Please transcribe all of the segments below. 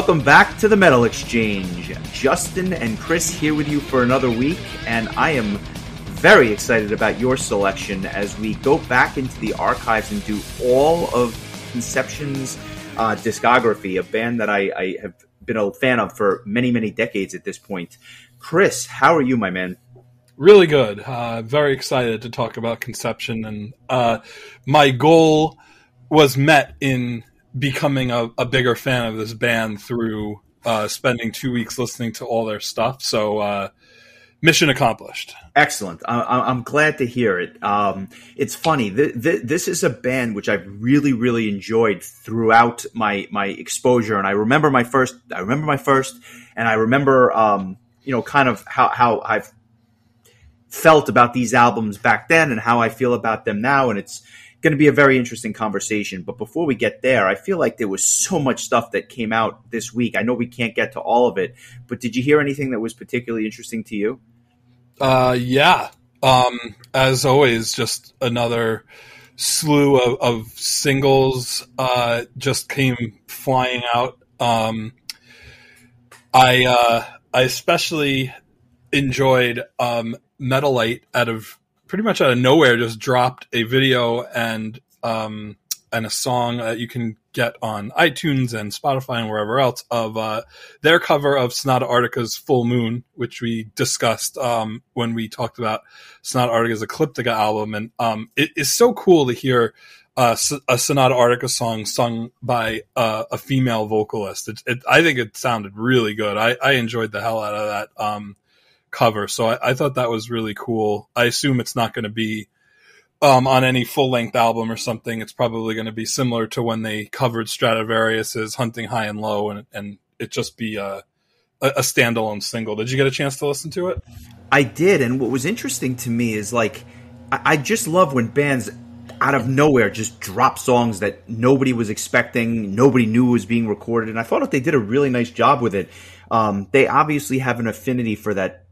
Welcome back to the Metal Exchange. Justin and Chris here with you for another week, and I am very excited about your selection as we go back into the archives and do all of Conception's uh, discography, a band that I, I have been a fan of for many, many decades at this point. Chris, how are you, my man? Really good. Uh, very excited to talk about Conception, and uh, my goal was met in becoming a, a, bigger fan of this band through uh, spending two weeks listening to all their stuff. So, uh, mission accomplished. Excellent. I, am glad to hear it. Um, it's funny. Th- th- this is a band which I've really, really enjoyed throughout my my exposure. And I remember my first. I remember my first, and I remember, um, you know, kind of how how I've felt about these albums back then and how I feel about them now. And it's going to be a very interesting conversation. But before we get there, I feel like there was so much stuff that came out this week. I know we can't get to all of it, but did you hear anything that was particularly interesting to you? Uh, yeah. Um, as always, just another slew of, of singles uh, just came flying out. Um, I uh, I especially enjoyed um, Metalite out of pretty much out of nowhere just dropped a video and um, and a song that you can get on iTunes and Spotify and wherever else of uh, their cover of Sonata Arctica's Full Moon, which we discussed um, when we talked about Sonata Arctica's Ecliptica album. And um, it is so cool to hear uh, a Sonata Arctica song sung by uh, a female vocalist. It, it, I think it sounded really good. I, I, enjoyed the hell out of that. Um, cover. So I, I thought that was really cool. I assume it's not going to be um, on any full length album or something. It's probably going to be similar to when they covered Stratovarius's Hunting High and Low, and and it just be a, a standalone single. Did you get a chance to listen to it? I did, and what was interesting to me is like I, I just love when bands out of nowhere just drop songs that nobody was expecting, nobody knew was being recorded, and I thought that they did a really nice job with it. Um, they obviously have an affinity for that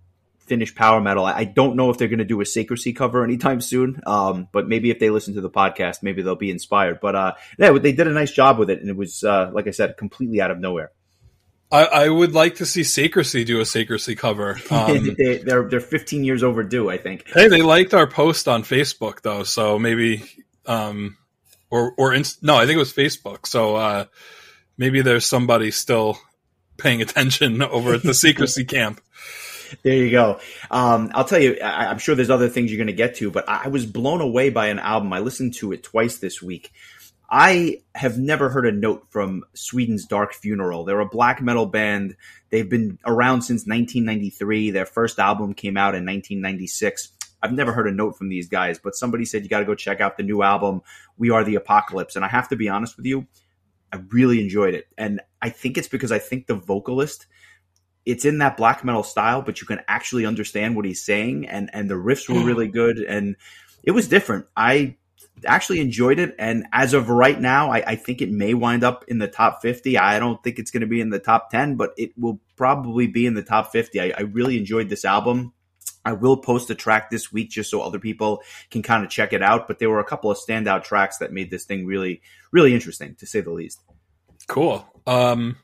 Finnish power metal. I don't know if they're going to do a Sacristy cover anytime soon, um, but maybe if they listen to the podcast, maybe they'll be inspired. But uh, yeah, they did a nice job with it, and it was, uh, like I said, completely out of nowhere. I, I would like to see Sacristy do a Sacristy cover. Um, they, are they're, they're 15 years overdue, I think. Hey, they liked our post on Facebook though, so maybe um, or or inst- no, I think it was Facebook. So uh, maybe there's somebody still paying attention over at the Sacristy camp there you go. Um, I'll tell you, I, am sure there's other things you're going to get to, but I was blown away by an album. I listened to it twice this week. I have never heard a note from Sweden's Dark Funeral. They're a black metal band. They've been around since 1993. Their first album came out in 1996. I've never heard a note from these guys, but somebody said you got to go check out the new album, We Are the Apocalypse. And I have to be honest with you, I really enjoyed it. And I think it's because I think the vocalist it's in that black metal style, but you can actually understand what he's saying, and and the riffs were really good, and it was different. I actually enjoyed it, and as of right now, I, I think it may wind up in the top fifty. I don't think it's going to be in the top ten, but it will probably be in the top fifty. I, I really enjoyed this album. I will post a track this week just so other people can kind of check it out. But there were a couple of standout tracks that made this thing really, really interesting, to say the least. Cool. Um,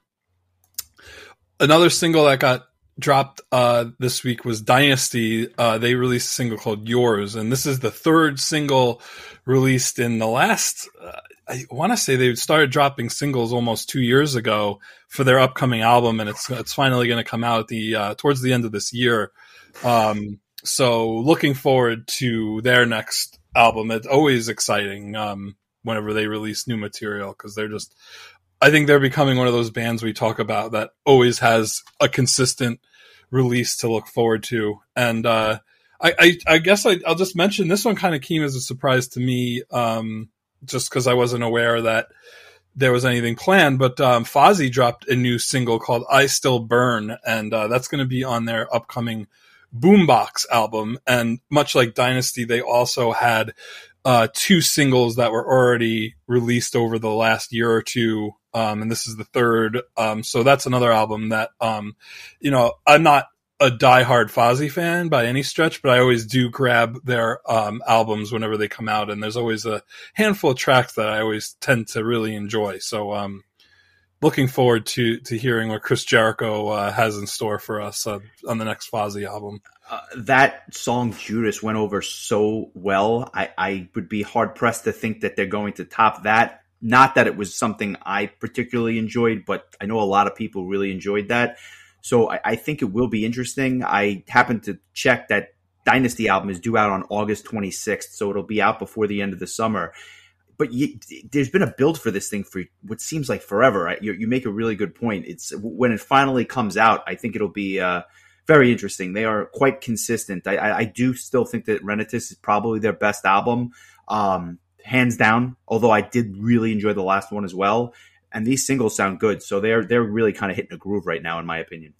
another single that got dropped uh, this week was Dynazty. Uh, they released a single called Yours, and this is the third single released in the last. Uh, I want to say they started dropping singles almost two years ago for their upcoming album, and it's it's finally going to come out the uh, towards the end of this year. Um, so looking forward to their next album. It's always exciting um, whenever they release new material because they're just I think they're becoming one of those bands we talk about that always has a consistent release to look forward to. And uh, I, I, I, guess I, will just mention this one kind of came as a surprise to me, um, just because I wasn't aware that there was anything planned. But um, Fozzy dropped a new single called "I Still Burn," and uh, that's going to be on their upcoming Boombox album. And much like Dynazty, they also had uh, two singles that were already released over the last year or two um, and this is the third. Um, so that's another album that, um, you know, I'm not a diehard Fozzy fan by any stretch, but I always do grab their um, albums whenever they come out, and there's always a handful of tracks that I always tend to really enjoy. So, um, looking forward to to hearing what Chris Jericho uh, has in store for us uh, on the next Fozzy album. Uh, that song Judas went over so well. I, I would be hard pressed to think that they're going to top that. Not that it was something I particularly enjoyed, but I know a lot of people really enjoyed that. So I, I think it will be interesting. I happened to check that Dynazty album is due out on August 26th, so it'll be out before the end of the summer. But you, there's been a build for this thing for what seems like forever. You, you, make a really good point. It's when it finally comes out. I think it'll be uh, very interesting. They are quite consistent. I, I, I, do still think that Renatus is probably their best album, um, hands down. Although I did really enjoy the last one as well. And these singles sound good, so they're they're really kind of hitting a groove right now, in my opinion.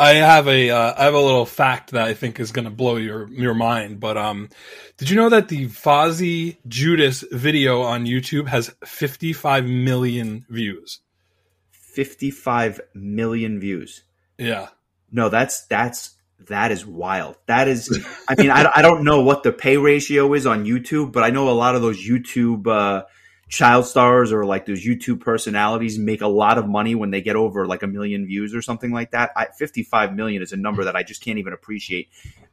I have a uh, I have a little fact that I think is going to blow your your mind. But um, did you know that the Fozzy Judas video on YouTube has 55 million views? 55 million views. Yeah. No, that's that's that is wild. That is, I mean, I, I don't know what the pay ratio is on YouTube, but I know a lot of those YouTube uh, child stars or like those YouTube personalities make a lot of money when they get over like a million views or something like that. I, 55 million is a number that I just can't even appreciate.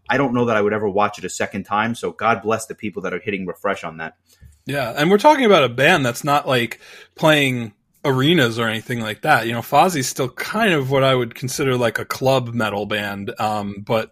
I don't know that I would ever watch it a second time. So God bless the people that are hitting refresh on that. Yeah. And we're talking about a band that's not like playing arenas or anything like that. You know, Fozzy's still kind of what I would consider like a club metal band. Um, but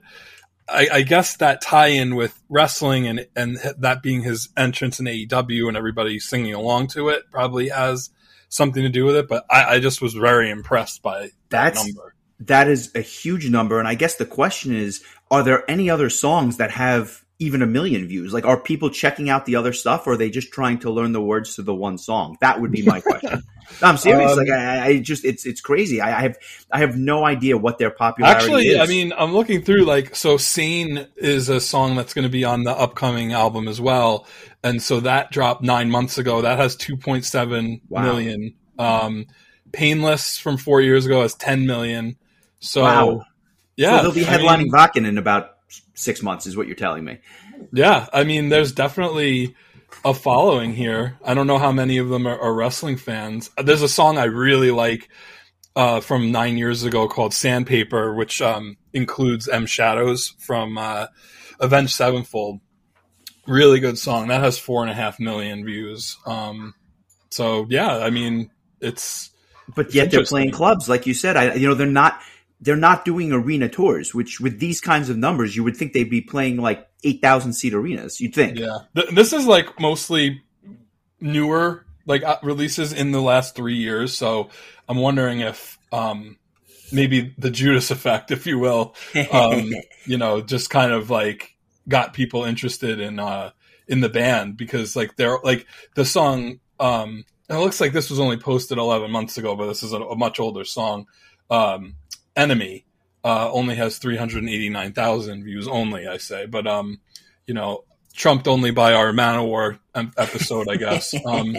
I, I, guess that tie in with wrestling and and that being his entrance in AEW and everybody singing along to it probably has something to do with it. But I, I just was very impressed by that That's, number. That is a huge number, and I guess the question is: Are there any other songs that have even a million views? Like, are people checking out the other stuff, or are they just trying to learn the words to the one song? That would be my question. No, I'm serious. Um, like, I, I, just it's it's crazy. I, I, have I have no idea what their popularity is. actually, is. I mean, I'm looking through like so. "Sane" is a song that's going to be on the upcoming album as well, and so that dropped nine months ago. That has 2.7 wow. million. Um, "Painless" from four years ago has 10 million. So, wow. yeah, so they'll be headlining mean, Wacken in about six months, is what you're telling me. Yeah, I mean, there's definitely a following here. I don't know how many of them are, are wrestling fans. There's a song I really like uh, from nine years ago called Sandpaper, which um, includes M Shadows from uh, Avenged Sevenfold. Really good song. That has four and a half million views. Um, so yeah, I mean, it's. But yet they're playing clubs, like you said. I, you know, they're not they're not doing arena tours, which with these kinds of numbers, you would think they'd be playing like 8,000 seat arenas. You'd think. Yeah. This is like mostly newer like uh, releases in the last three years. So I'm wondering if, um, maybe the Judas effect, if you will, um, you know, just kind of like got people interested in, uh, in the band because like they're like the song, um, it looks like this was only posted 11 months ago, but this is a, a much older song. Um, enemy uh, only has 389,000 views only, I say. But, um, you know, trumped only by our Manowar episode, I guess. Um,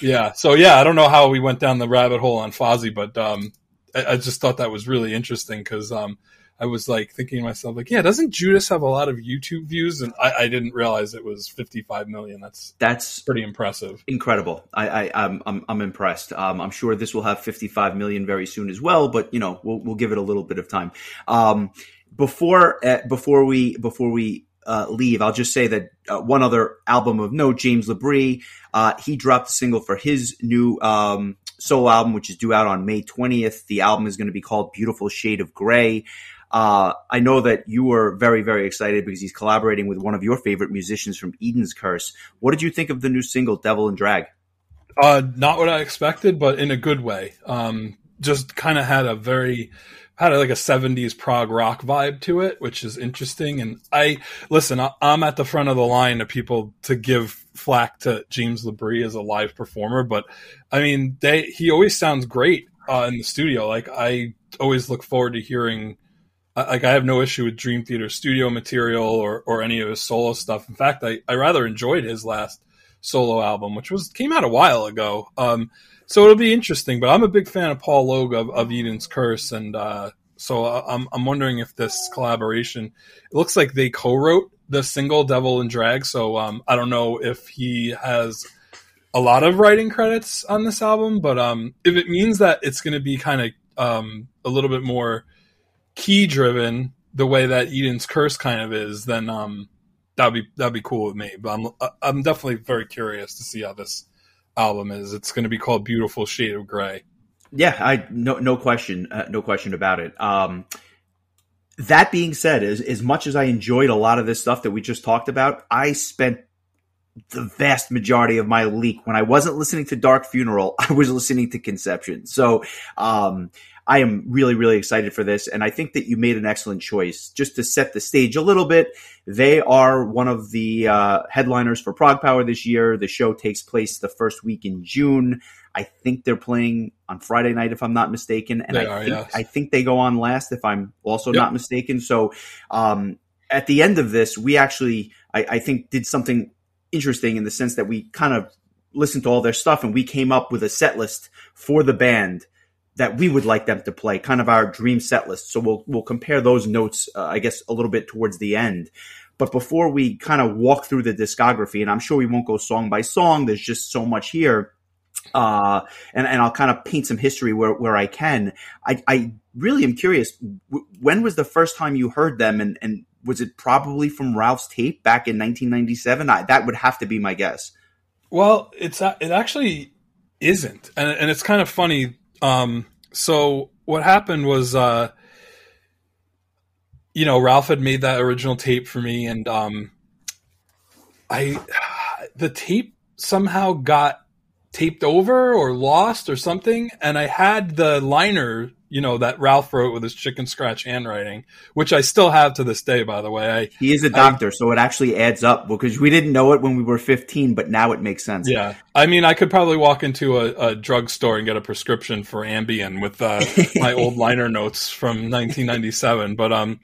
yeah. So, yeah, I don't know how we went down the rabbit hole on Fozzy, but um, I, I, just thought that was really interesting because um, I was like thinking to myself, like, yeah, doesn't Judas have a lot of YouTube views? And I, I didn't realize it was 55 million. That's that's pretty impressive. Incredible. I, I am I'm, I'm impressed. Um, I'm sure this will have 55 million very soon as well, but you know, we'll we'll give it a little bit of time. Um, before uh, before we before we uh, leave, I'll just say that uh, one other album of note, James LaBrie, uh, he dropped a single for his new um, solo album, which is due out on May 20th. The album is going to be called Beautiful Shade of Gray. Uh, I know that you were very, very excited because he's collaborating with one of your favorite musicians from Eden's Curse. What did you think of the new single, Devil and Drag? Uh, not what I expected, but in a good way. Um, just kind of had a very, had like a 70s prog rock vibe to it, which is interesting. And I, listen, I, am at the front of the line of people to give flack to James LaBrie as a live performer, but I mean, they, he always sounds great uh, in the studio. Like I always look forward to hearing like I have no issue with Dream Theater studio material or, or any of his solo stuff. In fact, I, I rather enjoyed his last solo album, which was came out a while ago. Um, so it'll be interesting. But I'm a big fan of Paul Logue of, of Eden's Curse, and uh, so I'm I'm wondering if this collaboration. It looks like they co-wrote the single "Devil in Drag," so um, I don't know if he has a lot of writing credits on this album, but um, if it means that it's going to be kind of um, a little bit more key driven, the way that Eden's Curse kind of is, then um, that'd be that'd be cool with me. But I'm I'm definitely very curious to see how this album is. It's going to be called Beautiful Shade of Gray. Yeah, I no no question, uh, no question about it. Um, that being said, as as much as I enjoyed a lot of this stuff that we just talked about, I spent the vast majority of my leak when I wasn't listening to Dark Funeral, I was listening to Conception. So, um, I am really, really excited for this. And I think that you made an excellent choice just to set the stage a little bit. They are one of the uh, headliners for Prog ProgPower this year. The show takes place the first week in June. I think they're playing on Friday night, if I'm not mistaken. And they I, are, think, yes. I think they go on last, if I'm also Yep. not mistaken. So, um, at the end of this, we actually, I, I think, did something interesting in the sense that we kind of listened to all their stuff and we came up with a set list for the band that we would like them to play, kind of our dream set list. So we'll we'll compare those notes, uh, I guess, a little bit towards the end. But before we kind of walk through the discography, and I'm sure we won't go song by song. There's just so much here. Uh, and, and I'll kind of paint some history where, where I can. I, I really am curious. W- when was the first time you heard them? And, and was it probably from Ralph's tape back in 1997? I, that would have to be my guess. Well, it's it actually isn't, and and it's kind of funny. Um, so what happened was, uh, you know, Ralph had made that original tape for me, and um, I the tape somehow got taped over or lost or something, and I had the liner, you know, that Ralph wrote with his chicken scratch handwriting, which I still have to this day, by the way. I He is a doctor, so it actually adds up because we didn't know it when we were 15, but now it makes sense. Yeah, I mean, I could probably walk into a, a drugstore and get a prescription for Ambien with uh, my old liner notes from 1997. But um,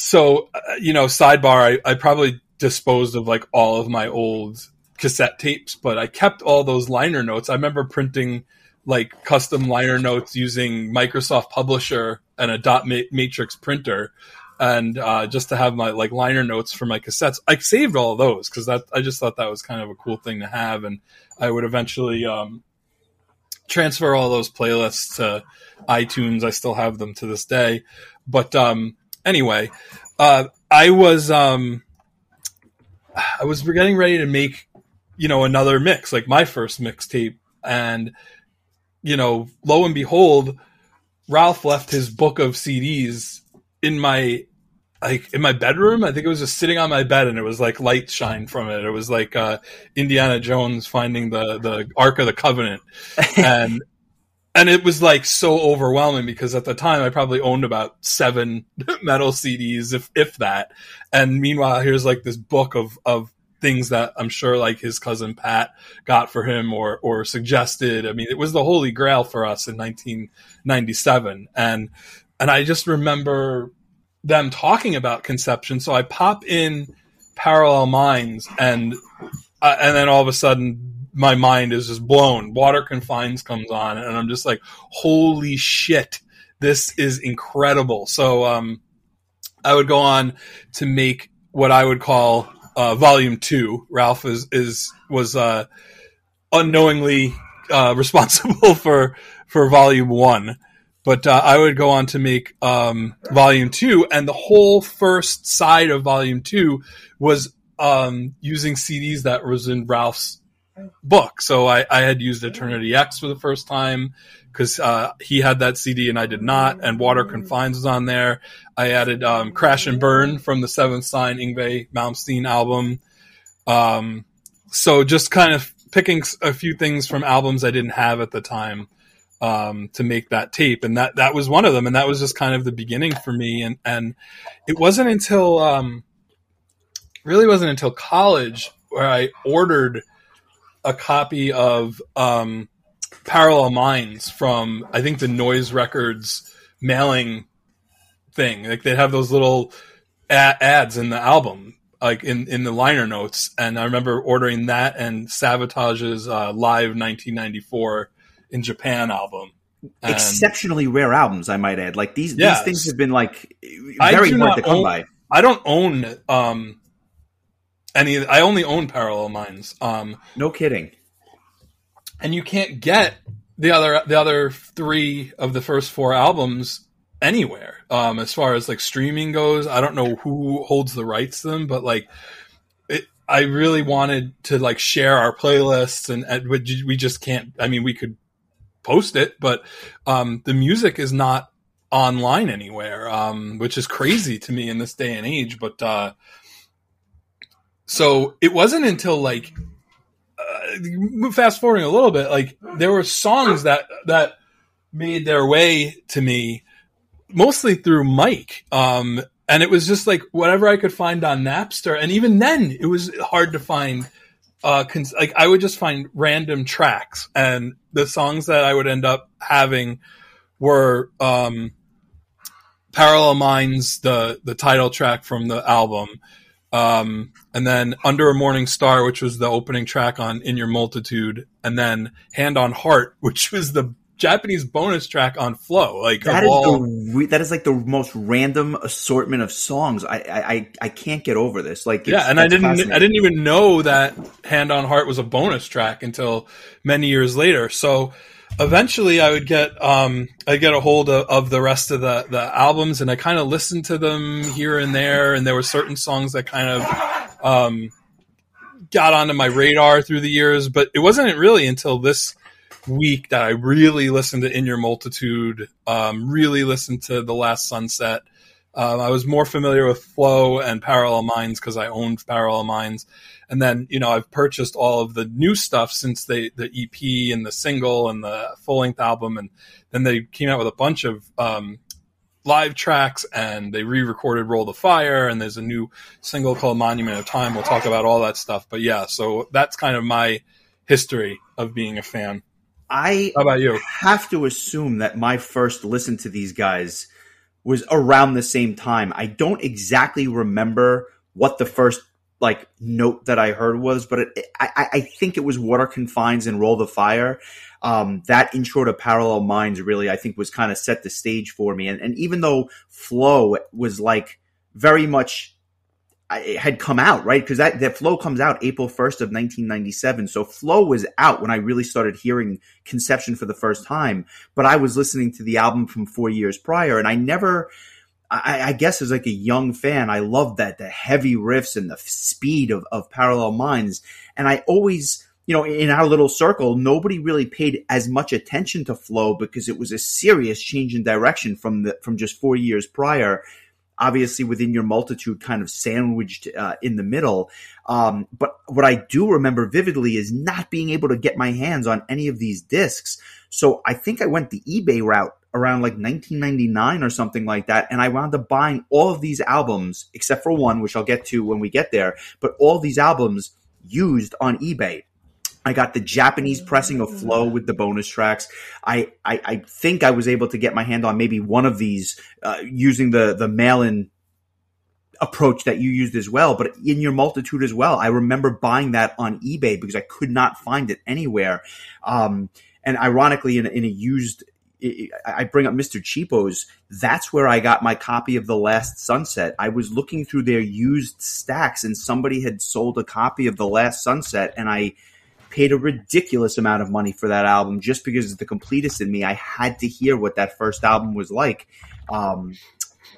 so uh, you know, sidebar, I, I probably disposed of like all of my old cassette tapes, but I kept all those liner notes. I remember printing like custom liner notes using Microsoft Publisher and a dot ma- matrix printer. And uh, just to have my like liner notes for my cassettes, I saved all those because that I just thought that was kind of a cool thing to have, and I would eventually um, transfer all those playlists to iTunes. I still have them to this day. But um, anyway, uh, I was um, I was getting ready to make you know another mix, like my first mixtape, and you know, lo and behold, Ralph left his book of CDs in my like in my bedroom. I think it was just sitting on my bed, and it was like light shine from it. It was like uh, Indiana Jones finding the the Ark of the Covenant, and and it was like so overwhelming because at the time I probably owned about seven metal CDs, if if that. And meanwhile, here's like this book of of things that I'm sure like his cousin Pat got for him or or suggested. I mean, it was the holy grail for us in 1997, and and I just remember them talking about conception. So I pop in Parallel Minds, and uh, and then all of a sudden my mind is just blown. Water Confines comes on, and I'm just like, holy shit, this is incredible. So um, I would go on to make what I would call uh, Volume Two. Ralph is is was uh, unknowingly uh, responsible for for Volume One. But uh, I would go on to make um, Volume Two, and the whole first side of Volume Two was um, using CDs that was in Ralph's book. So I, I had used Eternity X for the first time because uh, he had that CD and I did not. And Water Confines was on there. I added um, Crash and Burn from the Seventh Sign Yngwie Malmsteen album. Um, so just kind of picking a few things from albums I didn't have at the time um, to make that tape, and that that was one of them. And that was just kind of the beginning for me. And and it wasn't until um, really wasn't until college where I ordered a copy of um, Parallel Minds from I think the Noise Records mailing thing. Like they'd have those little a- ads in the album, like in in the liner notes. And I remember ordering that and Savage's uh, live 1994 in Japan album. And Exceptionally rare albums, I might add. Like these, Yes. these things have been like very hard to come own- by. I don't own um, any. I only own Parallel Minds. Um, No kidding. and you can't get the other the other three of the first four albums anywhere um as far as like streaming goes i don't know who holds the rights to them but like it, i really wanted to like share our playlists and, and we just can't i mean we could post it but um the music is not online anywhere um which is crazy to me in this day and age but uh so it wasn't until like uh, fast forwarding a little bit like there were songs that that made their way to me mostly through Mike. Um, and it was just like whatever I could find on Napster. And even then, it was hard to find. Uh, cons- like I would just find random tracks, and the songs that I would end up having were um, "Parallel Minds," the the title track from the album, um, and then "Under a Morning Star," which was the opening track on "In Your Multitude," and then "Hand on Heart," which was the Japanese bonus track on Flow. Like that is all, the that is like the most random assortment of songs. I I I can't get over this. Like yeah, and I didn't I didn't even know that Hand on Heart was a bonus track until many years later. So eventually I would get um I get a hold of, of the rest of the the albums and I kind of listened to them here and there and there were certain songs that kind of um got onto my radar through the years but it wasn't really until this week that I really listened to In Your Multitude, um, really listened to The Last Sunset. Um, I was more familiar with Flow and Parallel Minds because I owned Parallel Minds. And then, you know, I've purchased all of the new stuff since they, the EP and the single and the full length album. And then they came out with a bunch of, um, live tracks and they re-recorded Roll the Fire and there's a new single called Monument of Time. We'll talk about all that stuff. But yeah, so that's kind of my history of being a fan. I How about you? have to assume that my first listen to these guys was around the same time. I don't exactly remember what the first like note that I heard was, but it, I, I think it was Water Confines and Roll the Fire. Um, that intro to Parallel Minds really, I think, was kind of set the stage for me. And, and even though Flow was like very much it had come out, right? Because that, that Flow comes out April 1st of 1997. So Flow was out when I really started hearing Conception for the first time. But I was listening to the album from four years prior and I never, I, I guess as like a young fan, I loved that, the heavy riffs and the speed of, of Parallel Minds. And I always, you know, in our little circle, nobody really paid as much attention to Flow because it was a serious change in direction from the, from just four years prior obviously within your multitude kind of sandwiched uh, in the middle. Um, but what I do remember vividly is not being able to get my hands on any of these discs. So I think I went the eBay route around like 1999 or something like that. And I wound up buying all of these albums, except for one, which I'll get to when we get there, but all these albums used on eBay. I got the Japanese pressing of Flow with the bonus tracks. I, I, I think I was able to get my hand on maybe one of these uh, using the the mail-in approach that you used as well, but in your multitude as well. I remember buying that on eBay because I could not find it anywhere. Um, and ironically, in, in a used I bring up Mr. Cheapos. That's where I got my copy of The Last Sunset. I was looking through their used stacks and somebody had sold a copy of The Last Sunset and I paid a ridiculous amount of money for that album just because it's the completest in me. I had to hear what that first album was like. Um,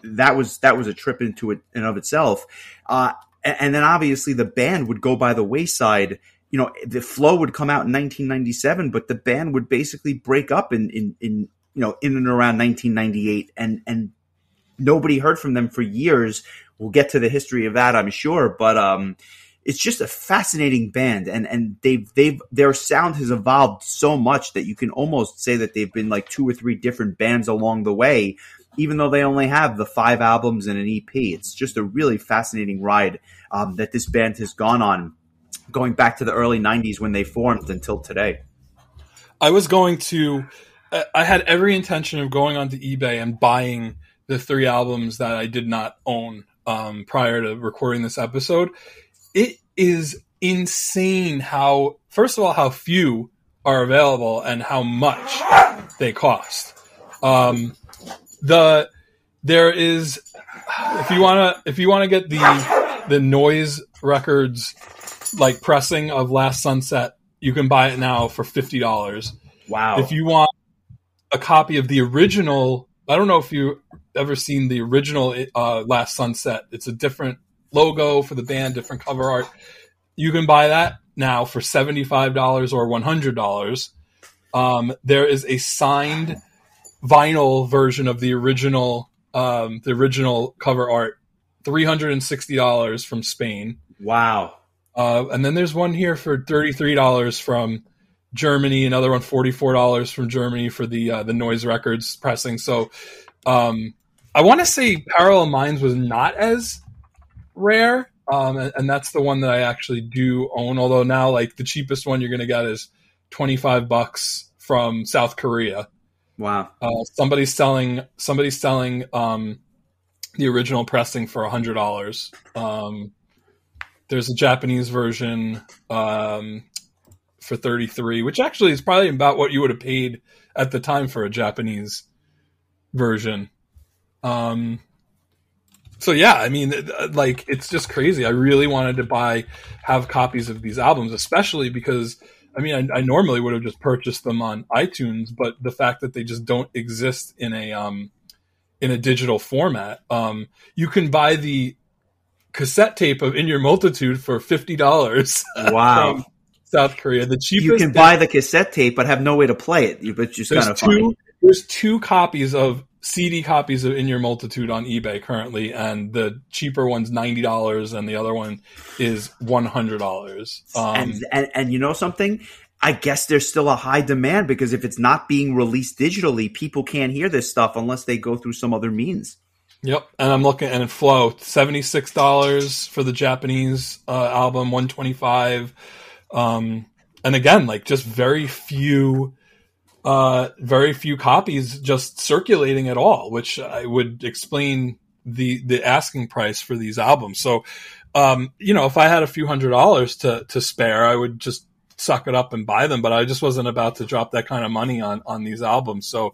that was that was a trip into it in of itself. Uh, and, and, then obviously the band would go by the wayside. You know, the flow would come out in 1997, but the band would basically break up in in, in you know in and around 1998, and and nobody heard from them for years. We'll get to the history of that, I'm sure, but um, it's just a fascinating band and and they've they've their sound has evolved so much that you can almost say that they've been like two or three different bands along the way even though they only have the five albums and an ep it's just a really fascinating ride um, that this band has gone on going back to the early 90s when they formed until today. I was going to i had every intention of going onto ebay and buying the three albums that i did not own um, prior to recording this episode it is insane how first of all how few are available and how much they cost. Um, the there is if you want to if you want to get the the noise records like pressing of Last Sunset you can buy it now for fifty dollars. Wow. If you want a copy of the original, I don't know if you ever seen the original uh, Last Sunset. It's a different logo for the band, different cover art. You can buy that now for seventy five dollars or one hundred dollars. Um, there is a signed vinyl version of the original, um, the original cover art, three hundred and sixty dollars from Spain. wow. Uh, and then there's one here for thirty three dollars from Germany. Another one forty four dollars from Germany for the uh, the Noise Records pressing. So um, I want to say Parallel Minds was not as rare, um, and, and that's the one that I actually do own. Although now, like the cheapest one you're going to get is twenty five bucks from South Korea. Wow. Uh, somebody's selling somebody's selling um, the original pressing for a hundred dollars. Um, there's a Japanese version um, for thirty three, which actually is probably about what you would have paid at the time for a Japanese version. Um, so yeah, I mean, like it's just crazy. I really wanted to buy, have copies of these albums, especially because I mean, I, I normally would have just purchased them on iTunes, but the fact that they just don't exist in a um, in a digital format, um, you can buy the cassette tape of "In Your Multitude" for fifty dollars. Wow. South Korea, the cheapest. You can buy the cassette tape, but have no way to play it. You- But just kind of two. funny. There's two copies of CD copies of In Your Multitude on eBay currently, and the cheaper one's ninety dollars, and the other one is one hundred dollars. Um, and, and and you know something? I guess there's still a high demand because if it's not being released digitally, people can't hear this stuff unless they go through some other means. Yep, and I'm looking and Flow seventy six dollars for the Japanese uh, album, one twenty five, um, and again, like just very few, uh, very few copies just circulating at all, which I would explain the the asking price for these albums. So, um, you know, if I had a few hundred dollars to to spare, I would just suck it up and buy them. But I just wasn't about to drop that kind of money on on these albums. So,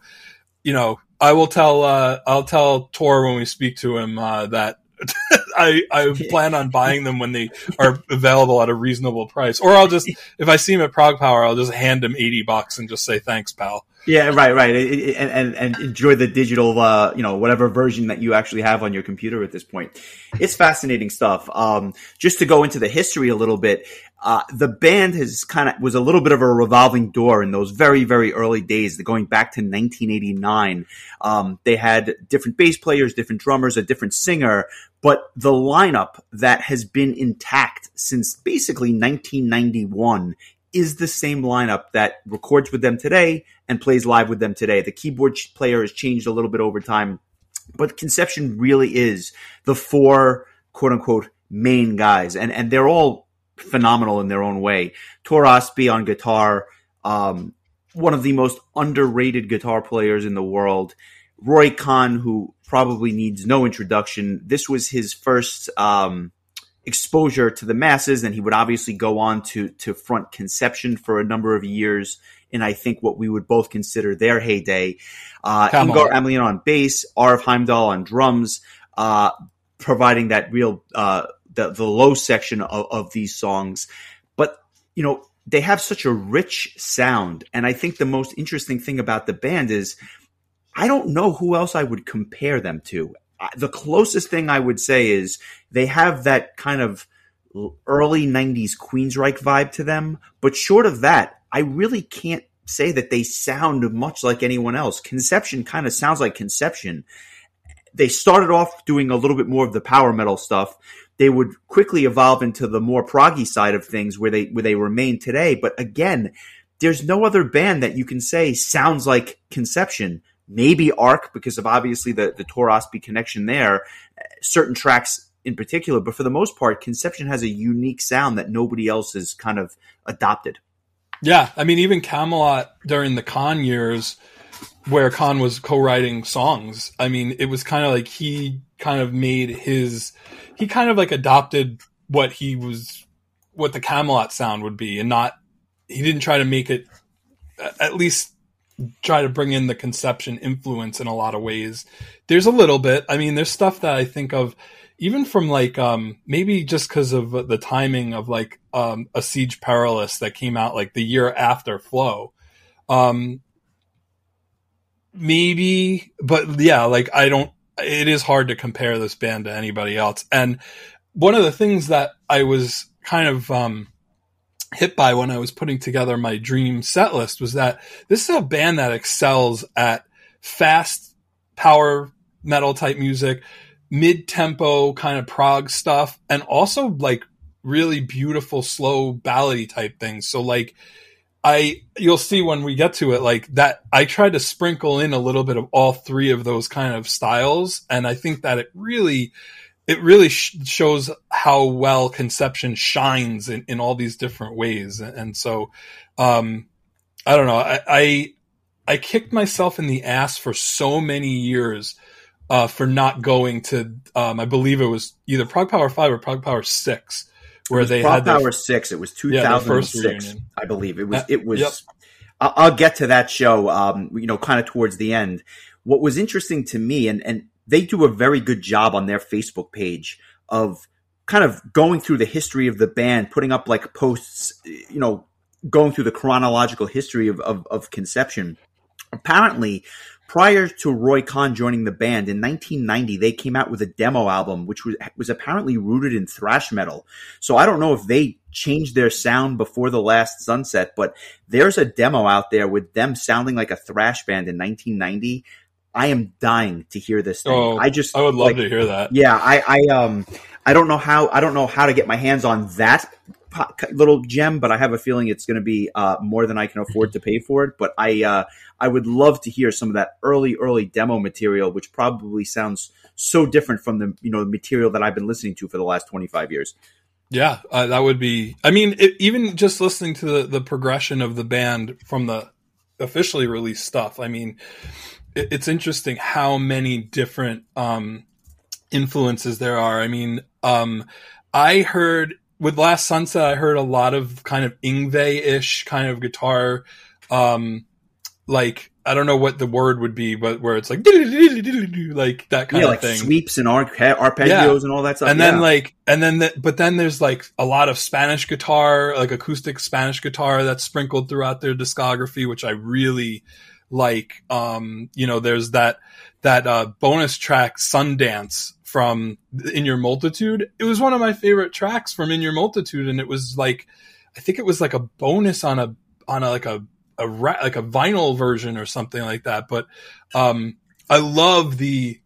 you know, I will tell uh, I'll tell Tor when we speak to him uh, that I I plan on buying them when they are available at a reasonable price, or I'll just if I see him at ProgPower, I'll just hand him eighty bucks and just say thanks, pal. Yeah, right, right, It- it- and and, enjoy the digital, uh, you know, whatever version that you actually have on your computer at this point. It's fascinating stuff. Um, just to go into the history a little bit, uh, the band has kind of was a little bit of a revolving door in those very, very early days, going back to 1989. Um, they had different bass players, different drummers, a different singer, but the lineup that has been intact since basically 1991 is the same lineup that records with them today and plays live with them today. The keyboard player has changed a little bit over time, but Conception really is the four quote unquote main guys, and and they're all phenomenal in their own way. Tore Østby on guitar, um, one of the most underrated guitar players in the world. Roy Khan, who probably needs no introduction. This was his first um, exposure to the masses, and he would obviously go on to to front Conception for a number of years. and I think what we would both consider their heyday. Uh, Come Ingar on. Amlien on bass, Arve Heimdal on drums, uh, providing that real uh, the the low section of, of these songs. But you know they have such a rich sound, and I think the most interesting thing about the band is I don't know who else I would compare them to. The closest thing I would say is they have that kind of early 90s Queensryche vibe to them. But short of that, I really can't say that they sound much like anyone else. Conception kind of sounds like Conception. They started off doing a little bit more of the power metal stuff. They would quickly evolve into the more proggy side of things where they where they remain today. But again, there's no other band that you can say sounds like Conception. Maybe Ark because of obviously the the Tore Østby connection there. Certain tracks in particular, but for the most part, Conception has a unique sound that nobody else has kind of adopted. Yeah, I mean, even Kamelot during the Khan years, where Khan was co-writing songs. I mean, it was kind of like he kind of made his, he kind of like adopted what he was, what the Kamelot sound would be, and not, he didn't try to make it, at least try to bring in the conception influence in a lot of ways. There's a little bit. I mean, there's stuff that I think of even from like um maybe just because of the timing of like um a siege perilous that came out like the year after flow um maybe but yeah like i don't it is hard to compare this band to anybody else and one of the things that i was kind of um hit by when i was putting together my dream set list was that this is a band that excels at fast power metal type music mid tempo kind of prog stuff and also like really beautiful slow ballady type things. So like I you'll see when we get to it like that I tried to sprinkle in a little bit of all three of those kind of styles and I think that it really it really sh- shows how well conception shines in, in all these different ways and so um I don't know I, I I kicked myself in the ass for so many years uh, for not going to. Um, I believe it was either ProgPower Five or ProgPower Six, where they Prog had Power Six. It was two thousand six, reunion. I believe. It was. Uh, It was. yep. I'll, I'll get to that show. Um, you know, kind of towards the end. What was interesting to me, and and they do a very good job on their Facebook page of kind of going through the history of the band, putting up like posts. You know, going through the chronological history of of, of conception. Apparently, prior to Roy Khan joining the band in 1990, they came out with a demo album, which was, was apparently rooted in thrash metal. So I don't know if they changed their sound before the last sunset, but there's a demo out there with them sounding like a thrash band in 1990. I am dying to hear this thing. Oh, I just, I would love like, to hear that. yeah, I, I, um, I don't know how, I don't know how to get my hands on that little gem, but I have a feeling it's going to be uh, more than I can afford to pay for it. But I, uh, I would love to hear some of that early, early demo material, which probably sounds so different from the, you know, the material that I've been listening to for the last twenty five years. Yeah, uh, that would be. I mean, it, even just listening to the, the progression of the band from the officially released stuff. I mean, it's interesting how many different um, influences there are. I mean, um, I heard with Last Sunset, I heard a lot of kind of Yngwie ish kind of guitar. Um, like I don't know what the word would be, but where it's like like that kind yeah, of like thing. sweeps and arpe- arpeggios and all that stuff. and then yeah. like and then the, but then there's like a lot of spanish guitar like acoustic spanish guitar that's sprinkled throughout their discography which i really like um you know there's that that uh bonus track sundance from in your multitude it was one of my favorite tracks from in your multitude and it was like i think it was like a bonus on a on a like a a ra- like a vinyl version or something like that but um i love the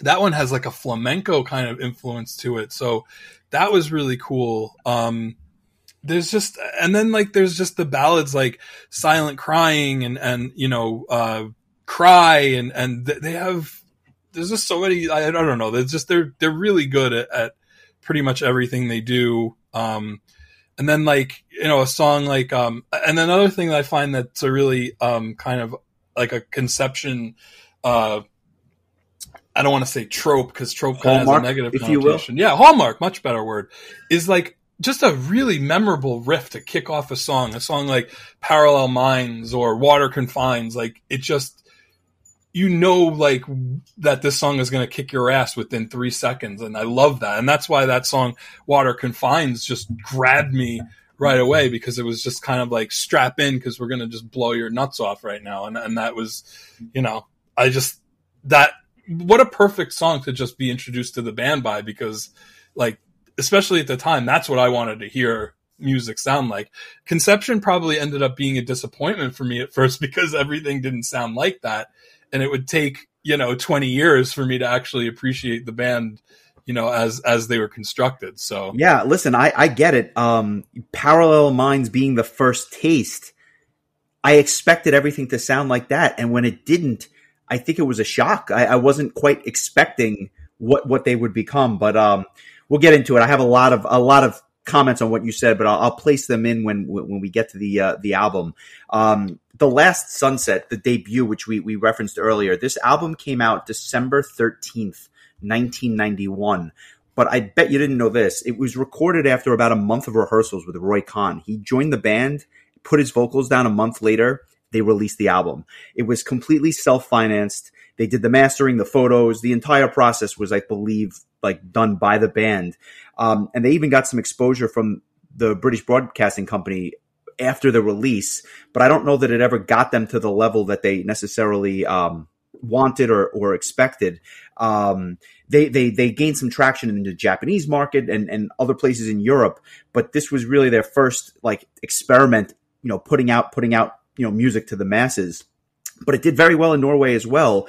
that one has like a flamenco kind of influence to it. So that was really cool. Um, there's just, and then like, there's just the ballads like silent crying and, and, you know, uh, cry and, and they have, there's just so many, I, I don't know. There's just, they're, they're really good at, at pretty much everything they do. Um, and then like, you know, a song like, um, and another thing that I find that's a really, um, kind of like a conception, uh, I don't want to say trope because trope kind of has a negative if you will. connotation. Yeah, hallmark, much better word, is like just a really memorable riff to kick off a song. A song like Parallel Minds or Water Confines. Like it just, you know, like that this song is going to kick your ass within three seconds. And I love that. And that's why that song Water Confines just grabbed me right away because it was just kind of like strap in because we're going to just blow your nuts off right now. And, and that was, you know, I just, that what a perfect song to just be introduced to the band by because like especially at the time that's what i wanted to hear music sound like conception probably ended up being a disappointment for me at first because everything didn't sound like that and it would take you know 20 years for me to actually appreciate the band you know as as they were constructed so Yeah, listen, I, I get it. Um, Parallel Minds being the first taste, I expected everything to sound like that, and when it didn't, I think it was a shock. I, I wasn't quite expecting what what they would become, but um, we'll get into it. I have a lot of a lot of comments on what you said, but I'll, I'll place them in when when we get to the uh, the album. Um, the Last Sunset, the debut, which we we referenced earlier, this album came out December thirteenth, nineteen ninety one. But I bet you didn't know this. It was recorded after about a month of rehearsals with Roy Khan. He joined the band, put his vocals down a month later. They released the album. It was completely self financed. They did the mastering, the photos, the entire process was, I believe, like done by the band. Um, and they even got some exposure from the British Broadcasting Company after the release, but I don't know that it ever got them to the level that they necessarily um, wanted or, or expected. Um, they, they, they gained some traction in the Japanese market and, and other places in Europe, but this was really their first like experiment, you know, putting out, putting out, you know, music to the masses. But it did very well in Norway as well.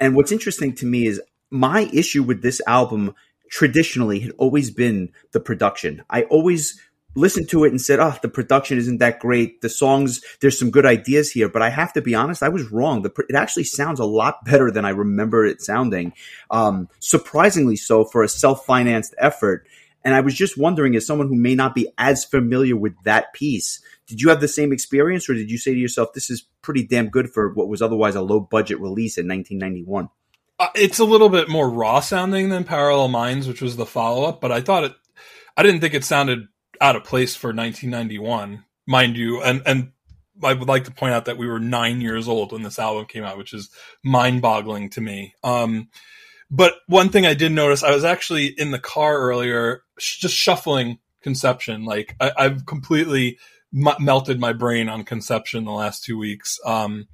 And what's interesting to me is my issue with this album traditionally had always been the production. I always listened to it and said, "Oh, the production isn't that great. The songs, there's some good ideas here." But I have to be honest, I was wrong. The, it actually sounds a lot better than I remember it sounding. Um, surprisingly so for a self-financed effort. And I was just wondering, as someone who may not be as familiar with that piece, did you have the same experience, or did you say to yourself, "This is pretty damn good for what was otherwise a low-budget release in 1991"? Uh, it's a little bit more raw sounding than Parallel Minds, which was the follow-up, but I thought it. I didn't think it sounded out of place for 1991, mind you. And and I would like to point out that we were nine years old when this album came out, which is mind-boggling to me. Um, but one thing I did notice, I was actually in the car earlier, sh- just shuffling Conception. Like I, have completely m- melted my brain on Conception the last two weeks. Um,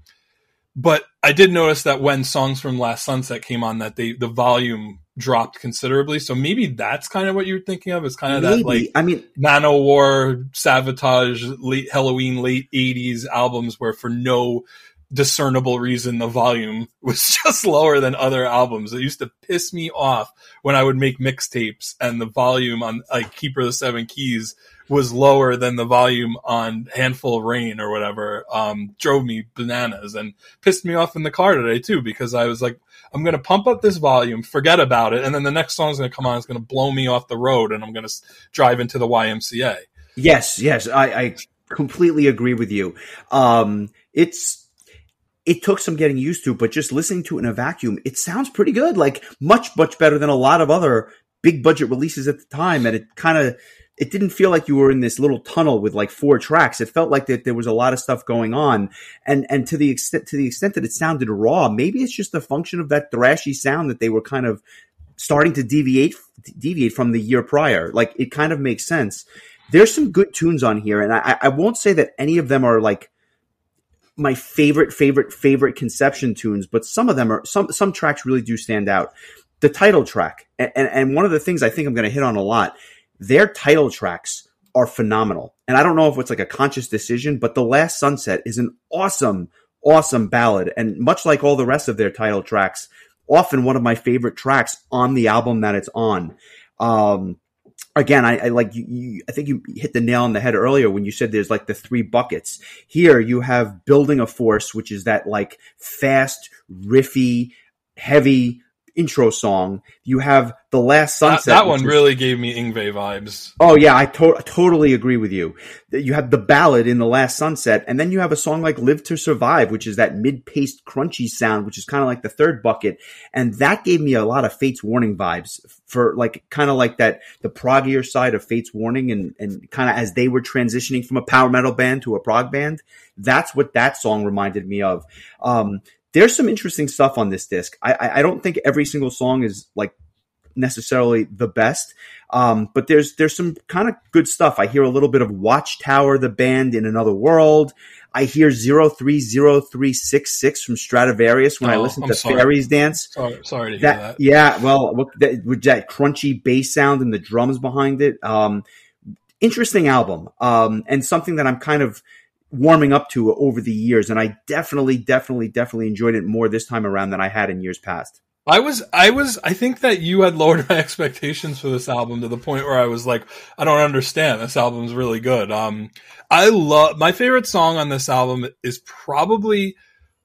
but I did notice that when songs from Last Sunset came on, that they the volume dropped considerably. So maybe that's kind of what you're thinking of. Is kind of maybe. that like I mean Manowar, Savatage, late Helloween, late '80s albums where for no discernible reason the volume was just lower than other albums. It used to piss me off when I would make mixtapes and the volume on like Keeper of the Seven Keys was lower than the volume on Handful of Rain or whatever. Um, drove me bananas and pissed me off in the car today too because I was like, I'm going to pump up this volume, forget about it, and then the next song is going to come on. It's going to blow me off the road, and I'm going to drive into the YMCA. Yes, yes, I, I completely agree with you. Um, it's it took some getting used to, but just listening to it in a vacuum, it sounds pretty good. Like much, much better than a lot of other big budget releases at the time. And it kind of it didn't feel like you were in this little tunnel with like four tracks. It felt like that there was a lot of stuff going on, and and to the extent to the extent that it sounded raw, maybe it's just a function of that thrashy sound that they were kind of starting to deviate deviate from the year prior. Like it kind of makes sense. There's some good tunes on here, and I, I won't say that any of them are like my favorite favorite favorite conception tunes, but some of them are some some tracks really do stand out. The title track, and, and, one of the things I think I'm going to hit on a lot their title tracks are phenomenal. And I don't know if it's like a conscious decision, but The Last Sunset is an awesome, awesome ballad. And much like all the rest of their title tracks, often one of my favorite tracks on the album that it's on. Um, again, I, I like you, you, I think you hit the nail on the head earlier when you said there's like the three buckets. Here you have building a force, which is that like fast, riffy, heavy intro song. You have the last sunset. That, that one really gave me Yngwie vibes. Oh yeah, I to- totally agree with you. You have the ballad in the last sunset, and then you have a song like "Live to Survive," which is that mid-paced, crunchy sound, which is kind of like the third bucket, and that gave me a lot of Fates Warning vibes for like kind of like that the proggier side of Fates Warning, and and kind of as they were transitioning from a power metal band to a prog band. That's what that song reminded me of. Um, there's some interesting stuff on this disc. I, I don't think every single song is like necessarily the best, um, but there's there's some kind of good stuff. I hear a little bit of Watchtower, the band in another world. I hear 030366 from Stratovarius when oh, I listen I'm to sorry. Fairies Dance. Sorry, sorry to that, hear that. Yeah, well, that, with that crunchy bass sound and the drums behind it. Um, interesting album, um, and something that I'm kind of warming up to over the years, and I definitely, definitely, definitely enjoyed it more this time around than I had in years past. I was, I was, I think that you had lowered my expectations for this album to the point where I was like, I don't understand. This album's really good. Um, I love my favorite song on this album is probably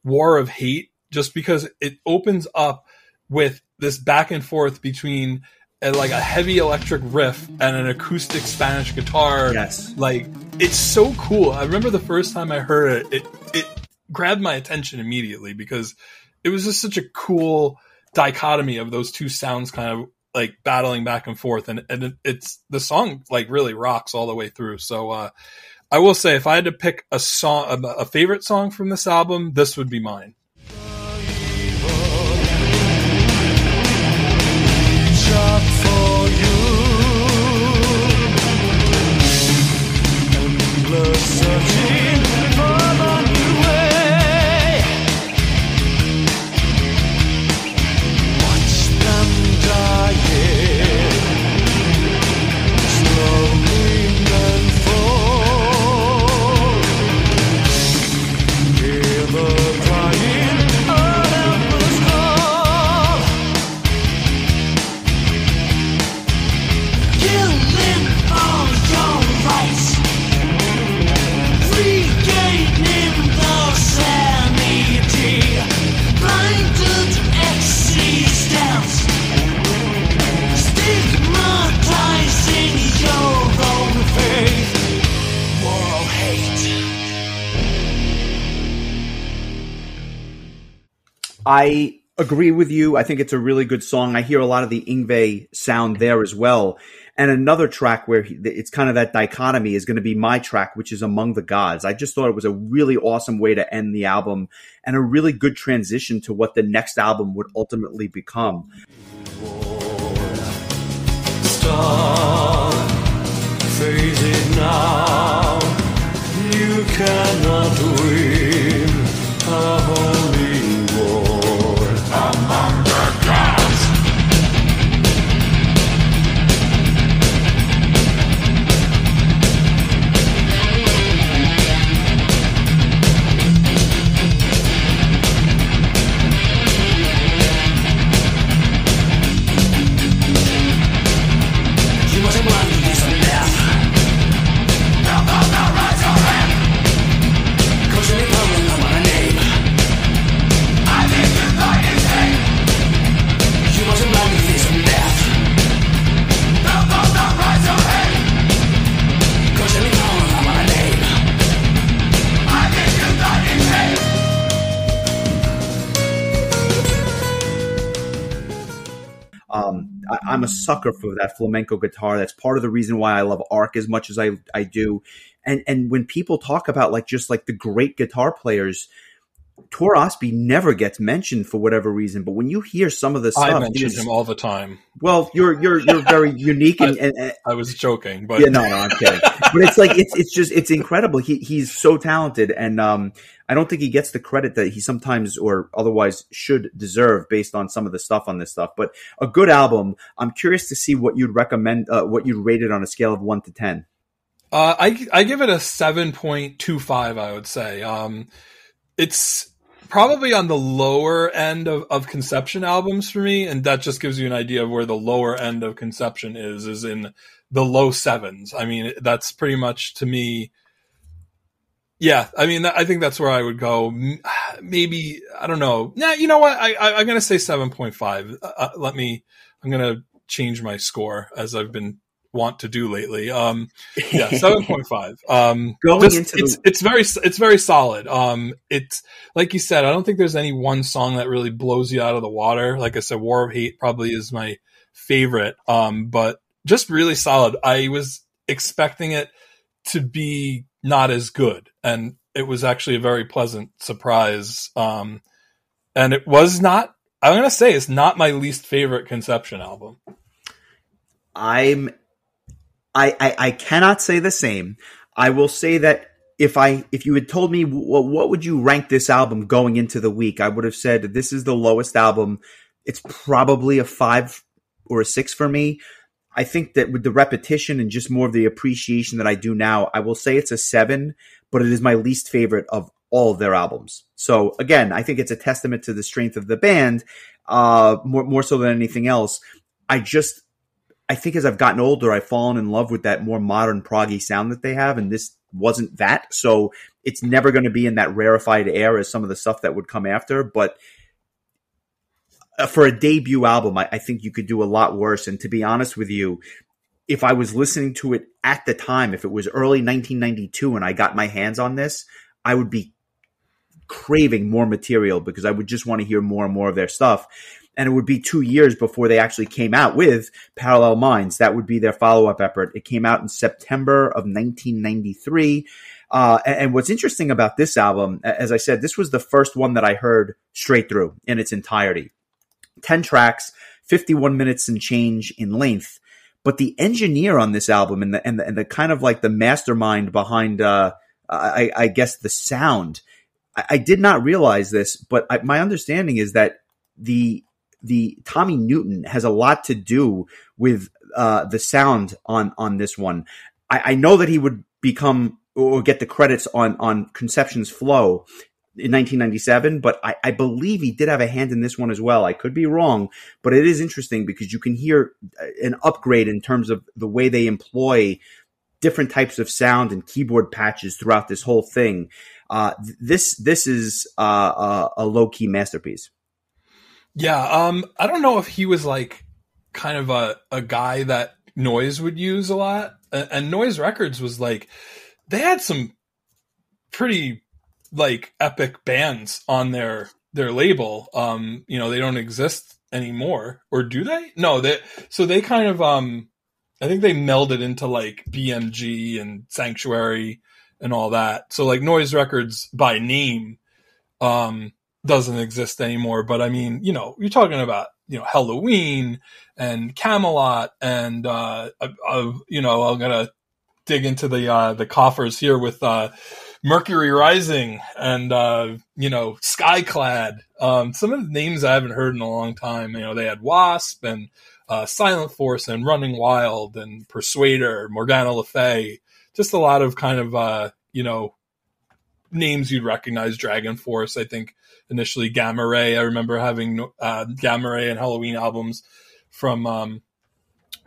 War of Hate, just because it opens up with this back and forth between a, like a heavy electric riff and an acoustic Spanish guitar. Yes, like it's so cool. I remember the first time I heard it, it it grabbed my attention immediately because it was just such a cool dichotomy of those two sounds kind of like battling back and forth and and it, it's the song like really rocks all the way through so uh I will say, if I had to pick a song, a favorite song from this album, this would be mine. look such I agree with you. I think it's a really good song. I hear a lot of the Yngwie sound there as well. And another track where he, it's kind of that dichotomy is going to be my track, which is Among the Gods. I just thought it was a really awesome way to end the album and a really good transition to what the next album would ultimately become. Stop, now. You cannot win I'm a sucker for that flamenco guitar. That's part of the reason why I love Ark as much as I I do. And and when people talk about like just like the great guitar players, Tor Østby never gets mentioned for whatever reason. But when you hear some of the stuff, I mention him all the time. Well, you're you're you're very unique, and, and, and, I was joking, but yeah, no, no, I'm kidding. but it's like it's it's just it's incredible. He he's so talented, and um, I don't think he gets the credit that he sometimes or otherwise should deserve based on some of the stuff on this stuff. But a good album. I'm curious to see what you'd recommend, uh, what you'd rate it on a scale of one to ten. Uh, I I give it a seven point two five. I would say. Um, it's probably on the lower end of, of conception albums for me and that just gives you an idea of where the lower end of conception is is in the low sevens. I mean that's pretty much to me yeah i mean i think that's where i would go. Maybe i don't know. Yeah you know what? I, I am gonna say 7.5 uh, uh, let me i'm gonna change my score as i've been want to do lately. Um, yeah, seven point five. Um, Going just, into it's, the- it's very it's very solid. Um, it's like you said. I don't think there's any one song that really blows you out of the water. Like I said, War of Hate probably is my favorite. Um, but just really solid. I was expecting it to be not as good, and it was actually a very pleasant surprise. Um, and it was not. I'm gonna say it's not my least favorite Conception album. I'm I, I, I cannot say the same. I will say that if I if you had told me what, what would you rank this album going into the week, I would have said this is the lowest album. It's probably a five or a six for me. I think that with the repetition and just more of the appreciation that I do now, I will say it's a seven, but it is my least favorite of all of their albums. So again, I think it's a testament to the strength of the band, uh, more more so than anything else. I just I think as I've gotten older, I've fallen in love with that more modern proggy sound that they have, and this wasn't that. So it's never going to be in that rarefied air as some of the stuff that would come after. But uh, for a debut album, I, I think you could do a lot worse. And to be honest with you, if I was listening to it at the time, if it was early 1992 and I got my hands on this, I would be craving more material because I would just want to hear more and more of their stuff. And it would be two years before they actually came out with Parallel Minds. That would be their follow up effort. It came out in September of 1993. Uh, and, what's interesting about this album, as I said, this was the first one that I heard straight through in its entirety. 10 tracks, 51 minutes and change in length. But the engineer on this album and the, and the, and the kind of like the mastermind behind, uh, I, I, guess the sound, I, I, did not realize this, but I, my understanding is that the the Tommy Newton has a lot to do with uh, the sound on on this one. I, I, know that he would become or get the credits on on Conception's Flow in 1997, but I, I, believe he did have a hand in this one as well. I could be wrong, but it is interesting because you can hear uh, an upgrade in terms of the way they employ different types of sound and keyboard patches throughout this whole thing. Uh, this this is uh, a, a low key masterpiece. Yeah, um, I don't know if he was like kind of a, a guy that Noise would use a lot, and, and Noise Records was like they had some pretty like epic bands on their their label. Um, you know, they don't exist anymore, or do they? No, they so they kind of um, I think they melded into like BMG and Sanctuary and all that. So like Noise Records by name, um, doesn't exist anymore. But I mean, you know, you're talking about you know Helloween and Kamelot, and uh, uh, you know I'm gonna dig into the uh, the coffers here with uh, Mercury Rising and uh, you know Skyclad. Um, some of the names I haven't heard in a long time. You know, they had Wasp and uh, Silent Force and Running Wild and Persuader, Morgana Lefay. Just a lot of kind of uh, you know names you'd recognize. Dragon Force, I think initially Gamma Ray. I remember having uh, Gamma Ray and Helloween albums from um,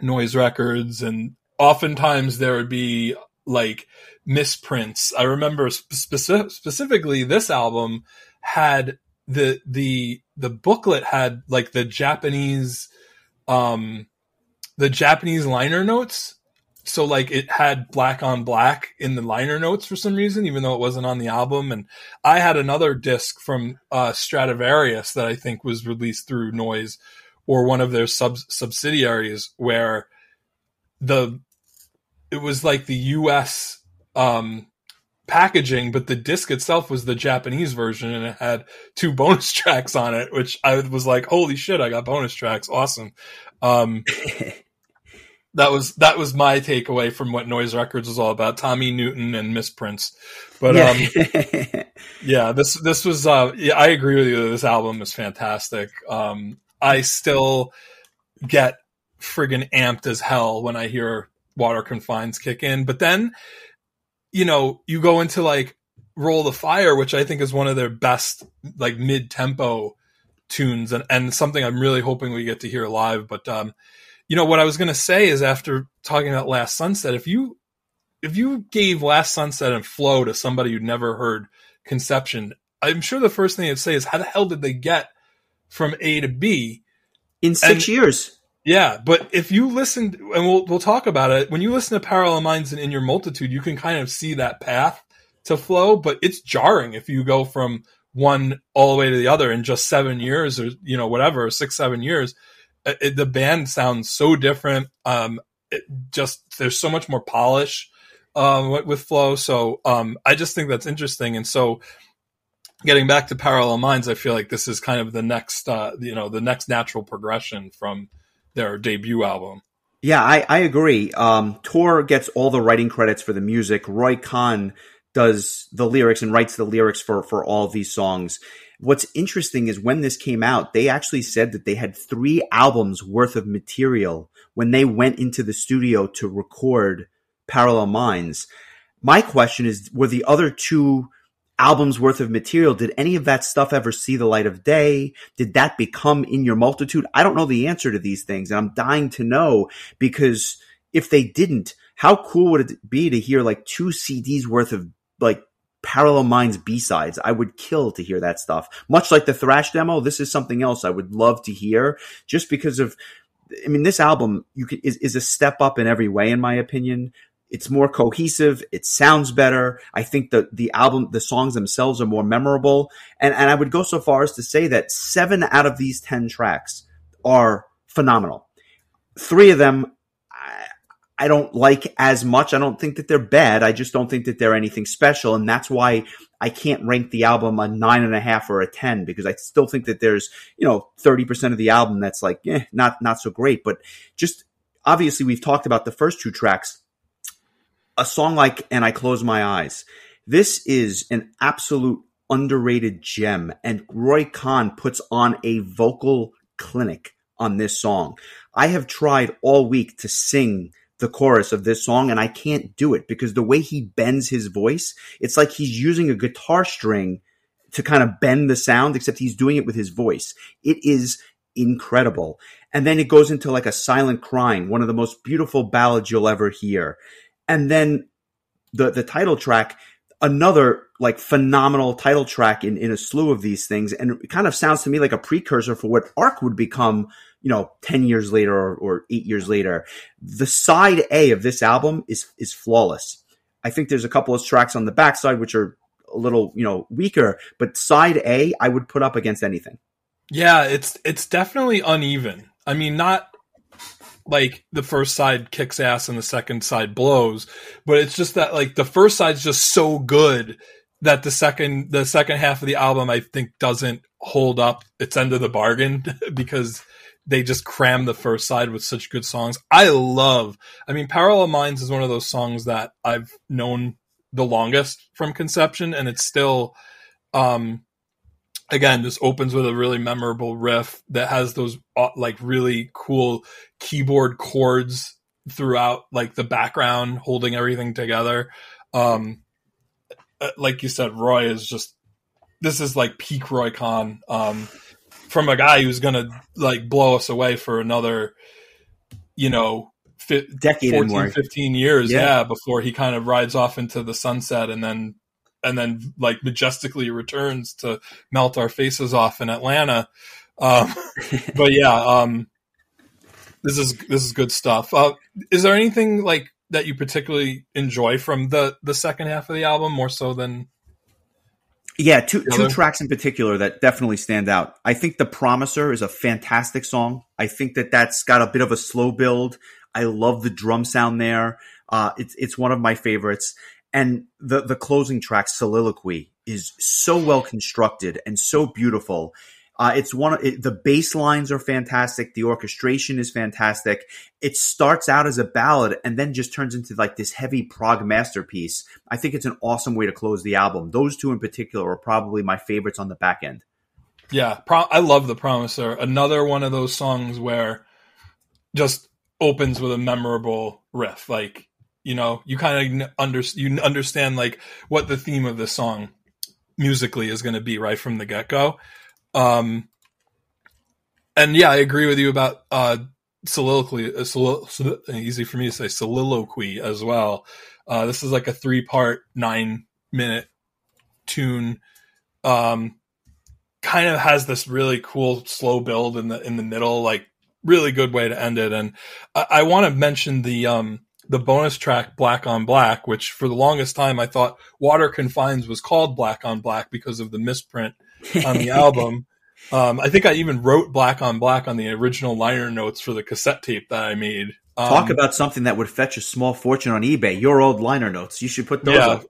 Noise Records, and oftentimes there would be like misprints. I remember speci- specifically this album had the the the booklet had like the Japanese um the Japanese liner notes so like it had black on black in the liner notes for some reason, even though it wasn't on the album. And I had another disc from uh, Stratovarius that I think was released through Noise or one of their sub subsidiaries where the it was like the U.S. Um, packaging, but the disc itself was the Japanese version, and it had two bonus tracks on it, which I was like, "Holy shit! I got bonus tracks! Awesome!" Um, that was that was my takeaway from what Noise Records was all about. Tommy Newton and misprints, but yeah. um, yeah, this this was uh, yeah, I agree with you. This album is fantastic. Um, I still get friggin' amped as hell when I hear Water Confines kick in, but then you know you go into like Roll the Fire, which I think is one of their best like mid tempo tunes, and and something I'm really hoping we get to hear live, but. um you know what I was going to say is after talking about Last Sunset, if you if you gave Last Sunset and Flow to somebody who'd never heard Conception, I'm sure the first thing they'd say is, "How the hell did they get from A to B in six and, years?" Yeah, but if you listen, and we'll we'll talk about it. When you listen to Parallel Minds and In Your Multitude, you can kind of see that path to flow, but it's jarring if you go from one all the way to the other in just seven years, or you know whatever, six seven years it, the band sounds so different. Um, it just there's so much more polish um, with, Flow. So um, I just think that's interesting. And so getting back to Parallel Minds, I feel like this is kind of the next uh, you know the next natural progression from their debut album. Yeah, I, I agree. Um, Tor gets all the writing credits for the music. Roy Khan does the lyrics and writes the lyrics for for all these songs. What's interesting is when this came out, they actually said that they had three albums worth of material when they went into the studio to record Parallel Minds. My question is, were the other two albums worth of material, did any of that stuff ever see the light of day? Did that become in your multitude? I don't know the answer to these things and I'm dying to know because if they didn't, how cool would it be to hear like two CDs worth of like Parallel Minds B-sides. I would kill to hear that stuff. Much like the Thrash demo, this is something else I would love to hear just because of I mean, this album you is, is a step up in every way, in my opinion. It's more cohesive. It sounds better. I think the the album, the songs themselves are more memorable. And and I would go so far as to say that seven out of these ten tracks are phenomenal. Three of them I, don't like as much. I don't think that they're bad. I just don't think that they're anything special. And that's why I can't rank the album a nine and a half or a 10 because I still think that there's, you know, 30% of the album that's like, eh, not, not so great. But just obviously we've talked about the first two tracks a song like And I Close My Eyes. This is an absolute underrated gem and Roy Khan puts on a vocal clinic on this song. I have tried all week to sing the chorus of this song and I can't do it because the way he bends his voice, it's like he's using a guitar string to kind of bend the sound, except he's doing it with his voice. It is incredible. And then it goes into like a silent crying, one of the most beautiful ballads you'll ever hear and then the the title track another like phenomenal title track in, in a slew of these things and it kind of sounds to me like a precursor for what Ark would become you know 10 years later or, or 8 years later the side a of this album is is flawless. I think there's a couple of tracks on the backside which are a little you know weaker but side a i would put up against anything. Yeah it's it's definitely uneven. I mean not like the first side kicks ass and the second side blows, but it's just that like the first side's just so good that the second the second half of the album I think doesn't hold up its end of the bargain because they just cram the first side with such good songs. I love. I mean, Parallel Minds is one of those songs that I've known the longest from conception, and it's still um again this opens with a really memorable riff that has those uh, like really cool keyboard chords throughout like the background holding everything together um uh, like you said roy is just this is like peak roy khan um from a guy who's gonna like blow us away for another you know fi- decade 14 15 years yeah. yeah before he kind of rides off into the sunset and then and then like majestically returns to melt our faces off in Atlanta. Um, but yeah, um, this is this is good stuff. Uh, is there anything like that you particularly enjoy from the the second half of the album more so than? Yeah, two two tracks in particular that definitely stand out. I think "The Promiser" is a fantastic song. I think that that's got a bit of a slow build. I love the drum sound there. Uh, it's it's one of my favorites and the the closing track soliloquy is so well constructed and so beautiful uh, it's one it, the bass lines are fantastic. The orchestration is fantastic. It starts out as a ballad and then just turns into like this heavy prog masterpiece. I think it's an awesome way to close the album. Those two in particular are probably my favorites on the back end. Yeah pro- i love the promiser. Another one of those songs where just opens with a memorable riff. Like you know you kind of under you understand like what the theme of the song musically is going to be right from the get-go um and yeah i agree with you about uh soliloquy uh, easy for me to say soliloquy as well. Uh this is like a three part nine minute tune. Um kind of has this really cool slow build in the in the middle like really good way to end it. And i, I want to mention the um the bonus track Black on Black, which for the longest time I thought Water Confines was called Black on Black because of the misprint on the album. Um, I think I even wrote Black on Black on the original liner notes for the cassette tape that I made. Um, Talk about something that would fetch a small fortune on eBay. Your old liner notes. You should put those yeah, up.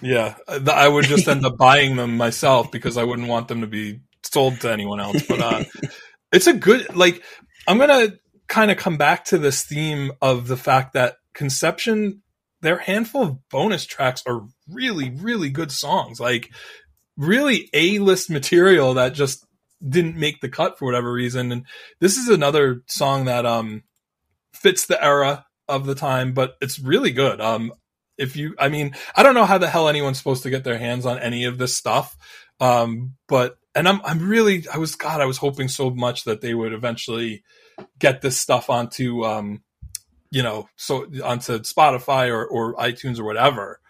Yeah. I would just end up buying them myself because I wouldn't want them to be sold to anyone else. But uh, it's a good, like, I'm going to kind of come back to this theme of the fact that Conception, their handful of bonus tracks are really, really good songs. Like really A list material that just didn't make the cut for whatever reason. And this is another song that um fits the era of the time, but it's really good. Um if you I mean, I don't know how the hell anyone's supposed to get their hands on any of this stuff. Um but and I'm I'm really I was God, I was hoping so much that they would eventually get this stuff onto um you know, so onto Spotify or, or iTunes or whatever.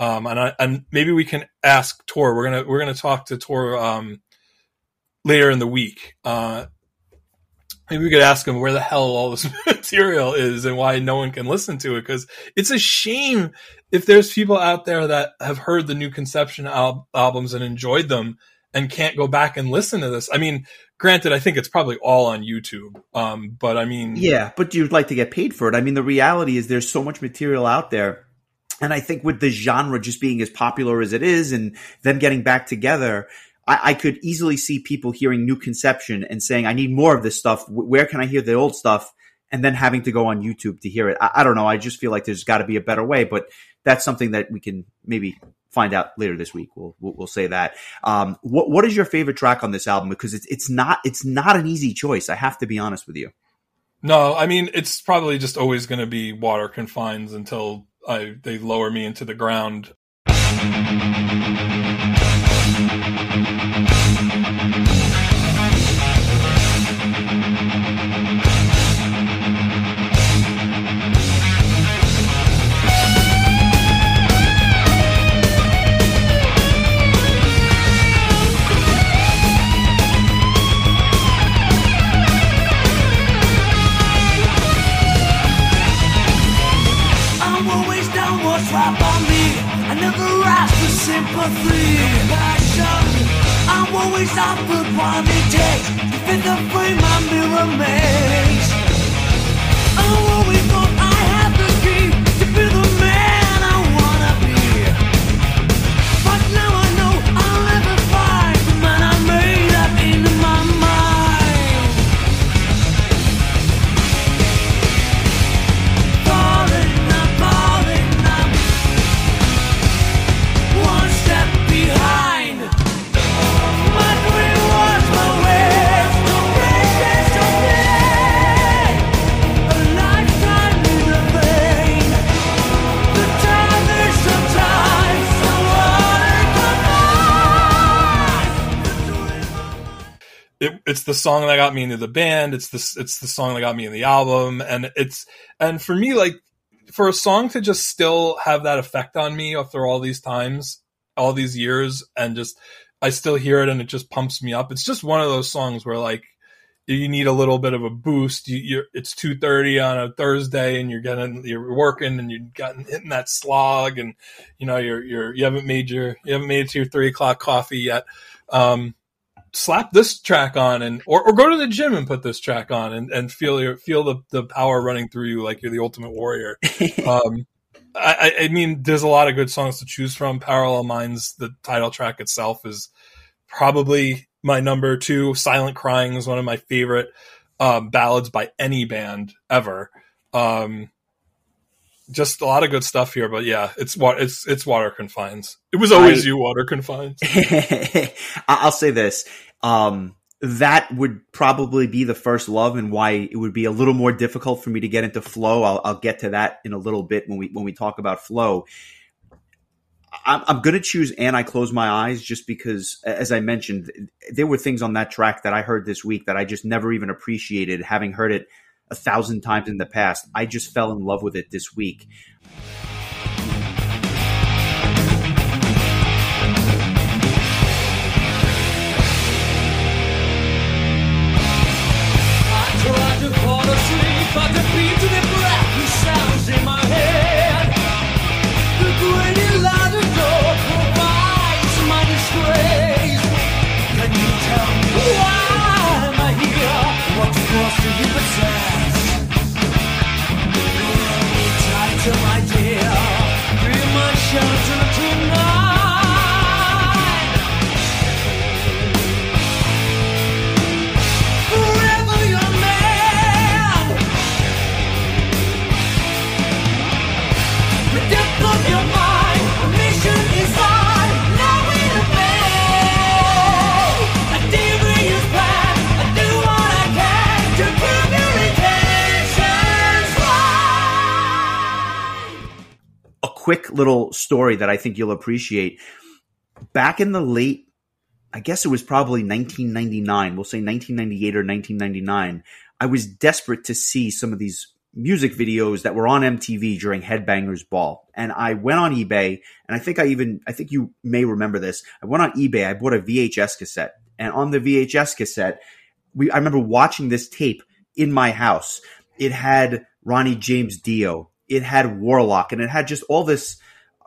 Um, and I, and maybe we can ask Tor. We're gonna we're gonna talk to Tor um, later in the week. Uh, Maybe we could ask him where the hell all this material is and why no one can listen to it. Because it's a shame if there's people out there that have heard the new Conception al- albums and enjoyed them and can't go back and listen to this. I mean, granted, I think it's probably all on YouTube. Um, but I mean, yeah, but you'd like to get paid for it. I mean, the reality is there's so much material out there. And I think with the genre just being as popular as it is and them getting back together, I, I could easily see people hearing New Conception and saying, I need more of this stuff. Where can I hear the old stuff? And then having to go on YouTube to hear it. I, I don't know. I just feel like there's got to be a better way, but that's something that we can maybe find out later this week. We'll we'll, we'll say that. Um, what what is your favorite track on this album? Because it's it's not it's not an easy choice. I have to be honest with you. No, I mean it's probably just always going to be Water Confines until I they lower me into the ground. Always offered what it takes to fit the frame my mirror makes. It's the song that got me into the band. It's the it's the song that got me in the album, and it's and for me like for a song to just still have that effect on me after all these times, all these years, and just I still hear it and it just pumps me up. It's just one of those songs where like you need a little bit of a boost. You, you're it's two thirty on a Thursday and you're getting you're working and you're gotten hitting that slog and you know you're you're you haven't made your you haven't made it to your three o'clock coffee yet. Um, slap this track on and or, or go to the gym and put this track on and, and feel your feel the, the power running through you like you're the ultimate warrior. um, I, I mean, there's a lot of good songs to choose from. Parallel Minds, the title track itself is probably my number two. Silent Crying is one of my favorite um, ballads by any band ever. Um, just a lot of good stuff here, but yeah, it's what it's it's Water Confines. It was always I- you, Water Confines. I'll say this. Um, that would probably be the first love and why it would be a little more difficult for me to get into flow. I'll, I'll get to that in a little bit when we, when we talk about flow. I'm, I'm going to choose and I close my eyes just because, as I mentioned, there were things on that track that I heard this week that I just never even appreciated having heard it a thousand times in the past. I just fell in love with it this week. Quick little story that I think you'll appreciate. Back in the late, I guess it was probably 1999, we'll say 1998 or 1999, I was desperate to see some of these music videos that were on MTV during Headbangers Ball. And I went on eBay, and I think I even, I think you may remember this. I went on eBay, I bought a VHS cassette, and on the VHS cassette, we, I remember watching this tape in my house. It had Ronnie James Dio. It had Warlock, and it had just all this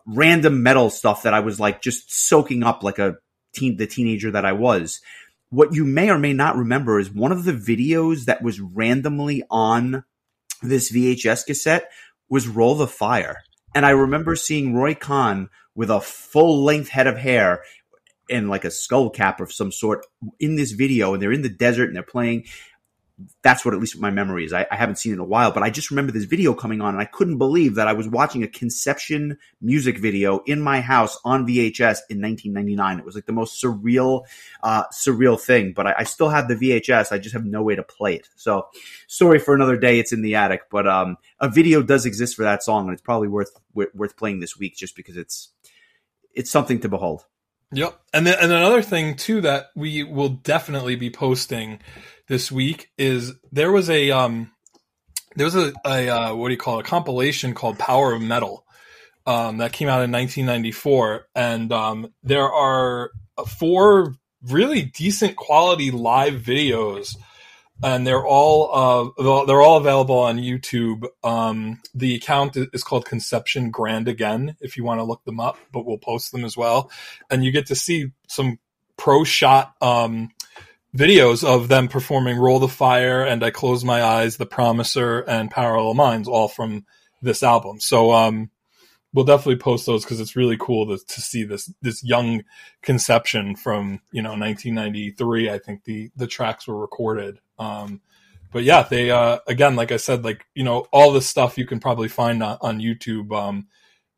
random metal stuff that I was like just soaking up like a teen, the teenager that I was. What you may or may not remember is one of the videos that was randomly on this VHS cassette was Roll the Fire. And I remember seeing Roy Khan with a full length head of hair and like a skull cap of some sort in this video. And they're in the desert and they're playing that's what at least my memory is. I, I, haven't seen it in a while, but I just remember this video coming on and I couldn't believe that I was watching a conception music video in my house on VHS in 1999. It was like the most surreal, uh, surreal thing, but I, I, still have the VHS. I just have no way to play it. So sorry for another day. It's in the attic, but, um, a video does exist for that song and it's probably worth, worth playing this week just because it's, it's something to behold. Yep. And then, and another thing too that we will definitely be posting this week is there was a um there was a, a uh, what do you call it, a compilation called Power of Metal um, that came out in 1994, and um, there are four really decent quality live videos, and they're all uh, they're all available on YouTube. Um, the account is called Conception Grand Again, if you want to look them up, but we'll post them as well, and you get to see some pro shot um, videos of them performing Roll the Fire and I Close My Eyes, The Promiser, and Parallel Minds, all from this album. So um, we'll definitely post those because it's really cool to, to see this this young conception from you know 1993. I think the the tracks were recorded. Um, but yeah, they uh, again, like I said, like you know, all this stuff you can probably find on, on YouTube. Um,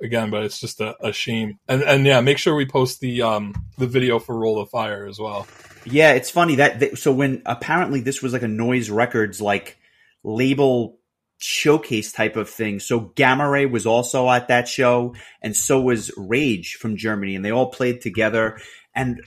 again, but it's just a, a, shame. And and yeah, make sure we post the um the video for Roll the Fire as well. Yeah, it's funny that so when apparently this was like a Noise Records like label showcase type of thing. So Gamma Ray was also at that show, and so was Rage from Germany, and they all played together. And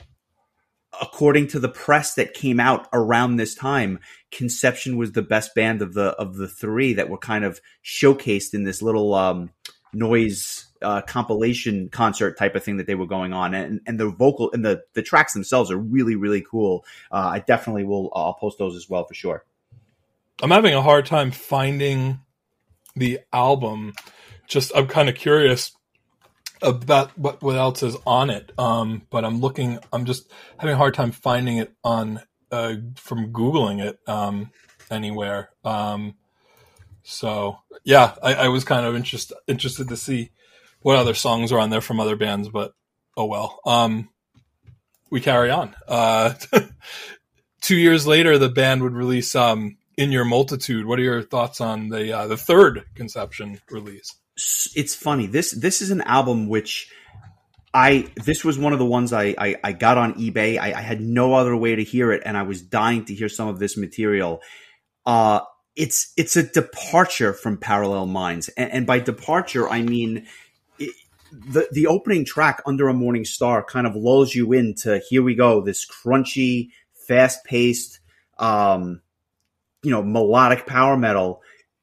according to the press that came out around this time, Conception was the best band of the of the three that were kind of showcased in this little um, noise uh, compilation concert type of thing that they were going on, and and the vocal and the the tracks themselves are really really cool. Uh, I definitely will. I'll post those as well for sure. I'm having a hard time finding the album. Just I'm kind of curious about what what else is on it. Um, but I'm looking. I'm just having a hard time finding it on uh, from googling it um, anywhere. Um, so yeah, I, I was kind of interest, interested to see what other songs are on there from other bands, but oh well. Um, we carry on. Uh, two years later, the band would release um, "In Your Multitude." What are your thoughts on the uh, the third Conception release? It's funny. This this is an album which I this was one of the ones I I, I got on eBay. I, I, had no other way to hear it, and I was dying to hear some of this material. Uh, it's it's a departure from Parallel Minds, and, and by departure I mean the the opening track under a morning star kind of lulls you into here we go this crunchy fast paced um you know melodic power metal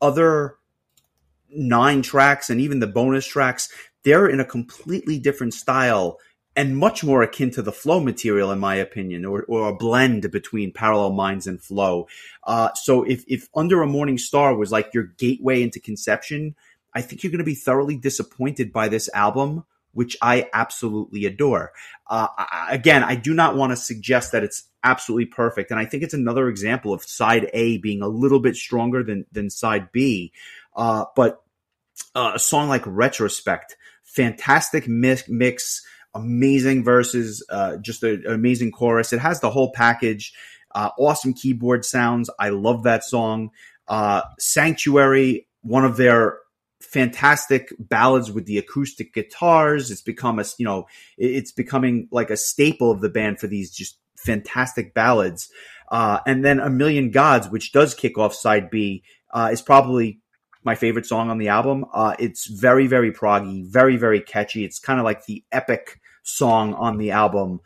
other nine tracks and even the bonus tracks, they're in a completely different style and much more akin to the flow material, in my opinion, or, or a blend between parallel minds and flow. Uh, so if, if Under a Morning Star was like your gateway into conception, I think you're going to be thoroughly disappointed by this album which I absolutely adore. Uh, I, again, I do not want to suggest that it's absolutely perfect, and I think it's another example of side A being a little bit stronger than than side B. Uh, but uh, a song like Retrospect, fantastic mix, mix amazing verses, uh, just a, an amazing chorus. It has the whole package. Uh, awesome keyboard sounds. I love that song. Uh, Sanctuary, one of their fantastic ballads with the acoustic guitars. It's become a, you know, it's becoming like a staple of the band for these just fantastic ballads. Uh, and then A Million Gods, which does kick off side B, uh, is probably my favorite song on the album. Uh, it's very, very proggy, very, very catchy. It's kind of like the epic song on the album.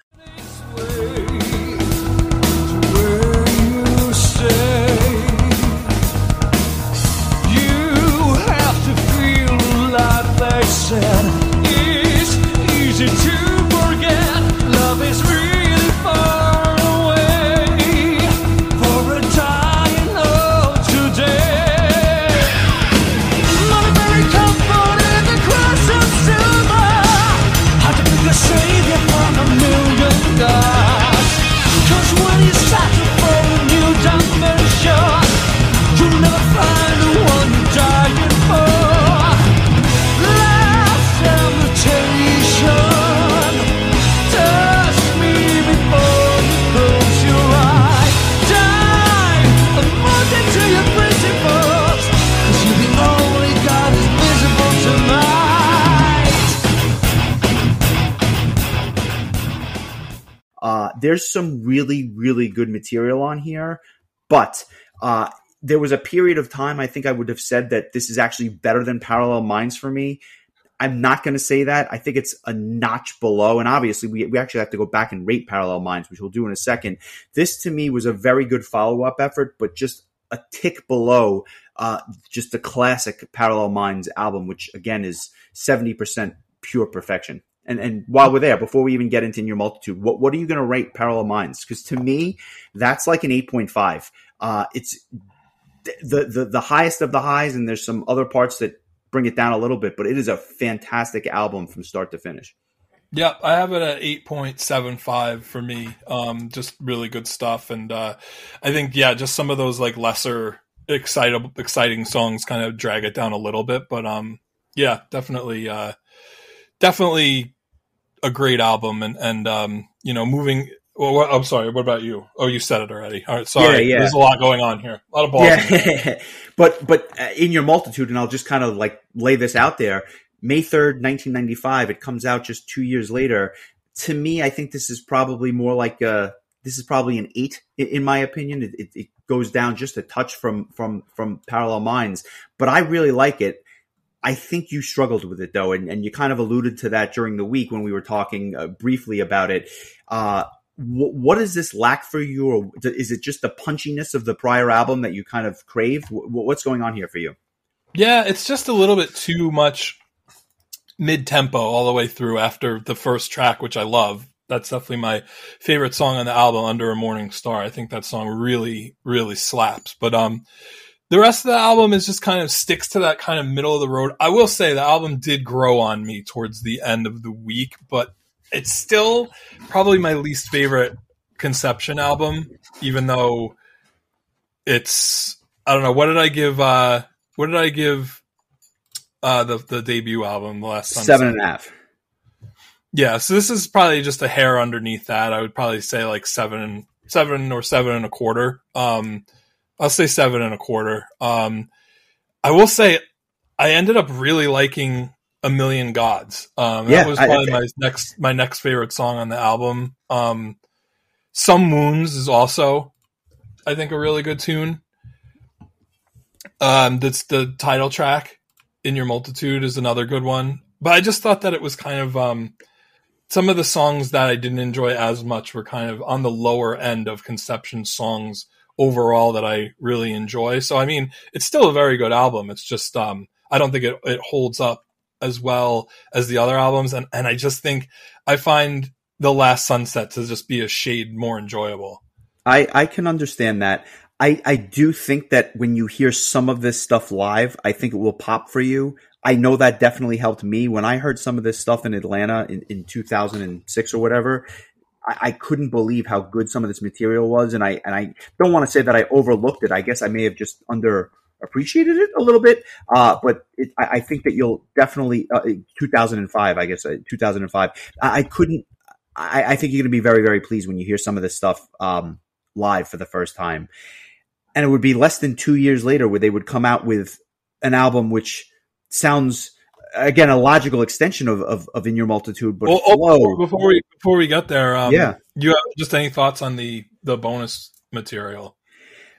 There's some really, really good material on here, but uh, there was a period of time I think I would have said that this is actually better than Parallel Minds for me. I'm not going to say that. I think it's a notch below. And obviously, we, we actually have to go back and rate Parallel Minds, which we'll do in a second. This to me was a very good follow up effort, but just a tick below uh, just the classic Parallel Minds album, which again is 70% pure perfection. And and while we're there, before we even get into Your Multitude, what what are you going to rate Parallel Minds? Because to me, that's like an eight point five. Uh, it's the, the the highest of the highs, and there's some other parts that bring it down a little bit, but it is a fantastic album from start to finish. Yeah, I have it at eight point seven five for me. Um, just really good stuff, and uh, I think yeah, just some of those like lesser excitable exciting songs kind of drag it down a little bit, but um, yeah, definitely, uh, definitely a great album, and and um, you know, moving. Well, what, I'm sorry. What about you? Oh, you said it already. All right, sorry. Yeah, yeah. There's a lot going on here. A lot of balls. Yeah, but but uh, in your multitude, and I'll just kind of like lay this out there. May third, nineteen ninety five. It comes out just two years later. To me, I think this is probably more like a. This is probably an eight, in my opinion. It, it, it goes down just a touch from from from Parallel Minds, but I really like it. I think you struggled with it though, and, and you kind of alluded to that during the week when we were talking uh, briefly about it. Uh, wh- what does this lack for you, or is it just the punchiness of the prior album that you kind of crave? Wh- what's going on here for you? Yeah, it's just a little bit too much mid tempo all the way through after the first track, which I love. That's definitely my favorite song on the album, Under a Morning Star. I think that song really, really slaps. But um the rest of the album is just kind of sticks to that kind of middle of the road. I will say the album did grow on me towards the end of the week, but it's still probably my least favorite conception album, even though it's I don't know, what did I give uh what did I give uh the the debut album the last time Seven and a half. yeah so this is probably just a hair underneath that i would probably say like seven seven or seven and a quarter um i'll say seven and a quarter. Um i will say i ended up really liking a million gods. Um Yeah, that was I- probably my next my next favorite song on the album. Um some moons is also i think a really good tune. Um that's the title track in your multitude is another good one. But i just thought that it was kind of um some of the songs that I didn't enjoy as much were kind of on the lower end of Conception songs overall that I really enjoy. So I mean, it's still a very good album. It's just um I don't think it, it holds up as well as the other albums and and I just think I find The Last Sunset to just be a shade more enjoyable. I, I can understand that. I, I do think that when you hear some of this stuff live, I think it will pop for you. I know that definitely helped me when I heard some of this stuff in Atlanta in, in 2006 or whatever. I, I couldn't believe how good some of this material was, and I and I don't want to say that I overlooked it. I guess I may have just under appreciated it a little bit. Uh, but it, I, I, think that you'll definitely uh, 2005, I guess uh, 2005. I, I couldn't. I, I, think you're going to be very very pleased when you hear some of this stuff um, live for the first time. And it would be less than two years later where they would come out with an album which sounds again a logical extension of, of, of in your multitude but well, oh, before we before we get there um, yeah. you have just any thoughts on the the bonus material?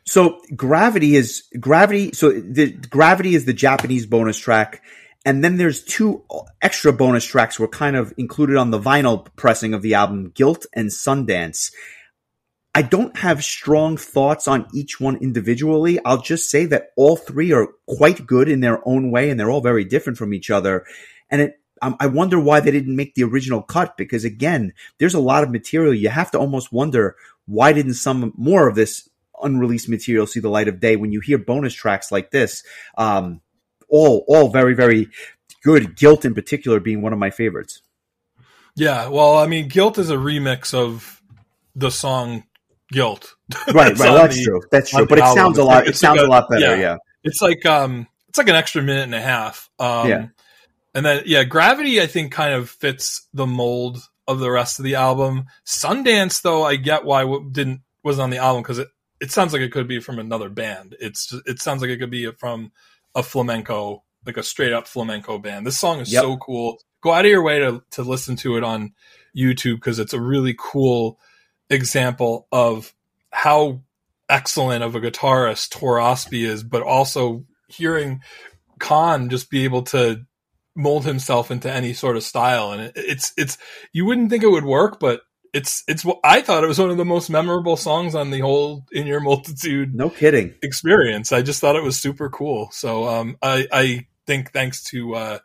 So gravity is gravity so the gravity is the japanese bonus track and then there's two extra bonus tracks were kind of included on the vinyl pressing of the album guilt and sundance I don't have strong thoughts on each one individually. I'll just say that all three are quite good in their own way and they're all very different from each other. And it, um, I wonder why they didn't make the original cut because again, there's a lot of material. You have to almost wonder why didn't some more of this unreleased material see the light of day when you hear bonus tracks like this? Um, all, all very, very good. Guilt in particular being one of my favorites. Yeah. Well, I mean, Guilt is a remix of the song guilt. Right, right. That's the, true. That's true. But it sounds a lot. It sounds like a, a, lot better. Yeah. yeah. It's like um, it's like an extra minute and a half. Um, yeah. And then yeah, Gravity I think kind of fits the mold of the rest of the album. Sundance though, I get why it didn't wasn't on the album because it it sounds like it could be from another band. It's just, it sounds like it could be from a flamenco, like a straight up flamenco band. This song is yep. so cool. Go out of your way to to listen to it on YouTube because it's a really cool example of how excellent of a guitarist Tor Østby is, but also hearing Khan just be able to mold himself into any sort of style. And it, it's, it's, you wouldn't think it would work, but it's, it's, what I thought it was one of the most memorable songs on the whole In Your Multitude. No kidding. Experience. I just thought it was super cool. So, um, I, I think thanks to, uh,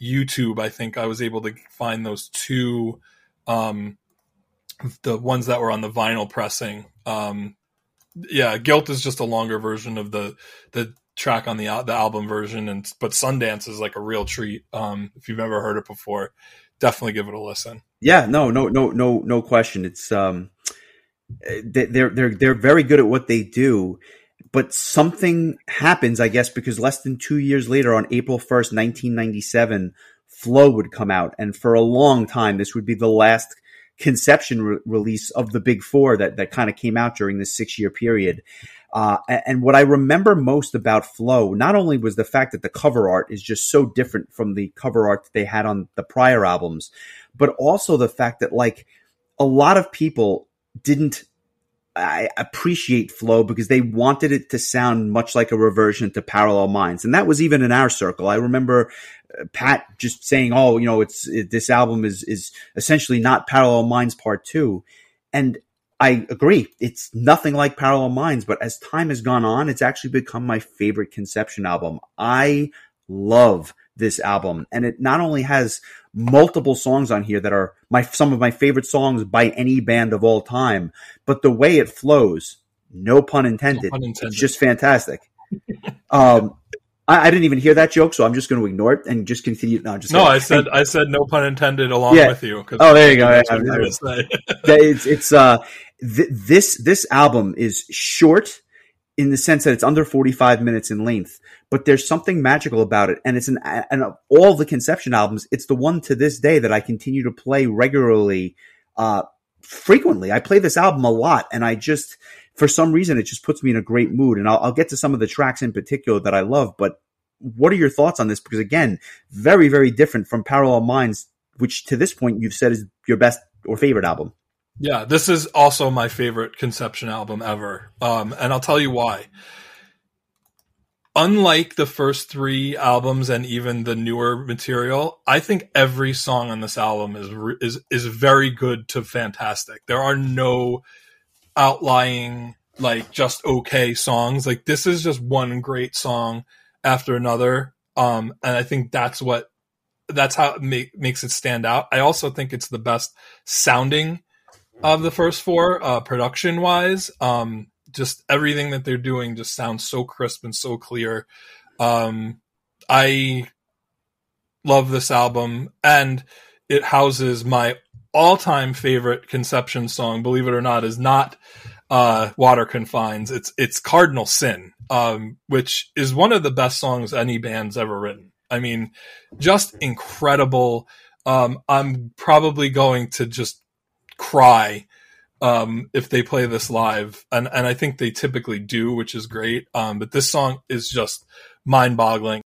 YouTube, I think I was able to find those two, um, the ones that were on the vinyl pressing. Um, yeah, Guilt is just a longer version of the the track on the the album version, and but Sundance is like a real treat. Um, if you've ever heard it before, definitely give it a listen. Yeah, no, no, no, no, no question. It's um, they're they're they're very good at what they do, but something happens, I guess, because less than two years later, on April first, nineteen ninety seven, Flow would come out, and for a long time, this would be the last conception re- release of the big four that, that kind of came out during this six year period. Uh, and what I remember most about Flow, not only was the fact that the cover art is just so different from the cover art that they had on the prior albums, but also the fact that like a lot of people didn't I appreciate flow because they wanted it to sound much like a reversion to parallel minds. And that was even in our circle. I remember Pat just saying, "Oh, you know, it's it, this album is is essentially not Parallel Minds Part 2." And I agree. It's nothing like Parallel Minds, but as time has gone on, it's actually become my favorite conception album. I love this album and it not only has multiple songs on here that are my some of my favorite songs by any band of all time. But the way it flows, no pun intended, no pun intended. it's just fantastic. um, I, I, didn't even hear that joke, so I'm just going to ignore it and just continue. No, just no. I said I said no pun intended along yeah. with you. Oh, there you go. I, I, it's it's uh th- this this album is short in the sense that it's under 45 minutes in length, but there's something magical about it. And it's an, and of all the conception albums, it's the one to this day that I continue to play regularly, uh, frequently. I play this album a lot and I just, for some reason, it just puts me in a great mood. And I'll, I'll get to some of the tracks in particular that I love, but what are your thoughts on this? Because again, very, very different from Parallel Minds, which to this point you've said is your best or favorite album. Yeah, this is also my favorite Conception album ever. Um, and I'll tell you why. Unlike the first three albums and even the newer material, I think every song on this album is is is very good to fantastic. There are no outlying like just okay songs. Like this is just one great song after another. Um, and I think that's what that's how it make, makes it stand out. I also think it's the best sounding of the first four, uh, production wise. Um, just everything that they're doing just sounds so crisp and so clear. Um, I love this album, and it houses my all-time favorite Conception song. Believe it or not, is not uh, "Water Confines." It's it's "Cardinal Sin," um, which is one of the best songs any band's ever written. I mean, just incredible. Um, I'm probably going to just cry um, if they play this live, and and I think they typically do, which is great. Um, but this song is just mind-boggling.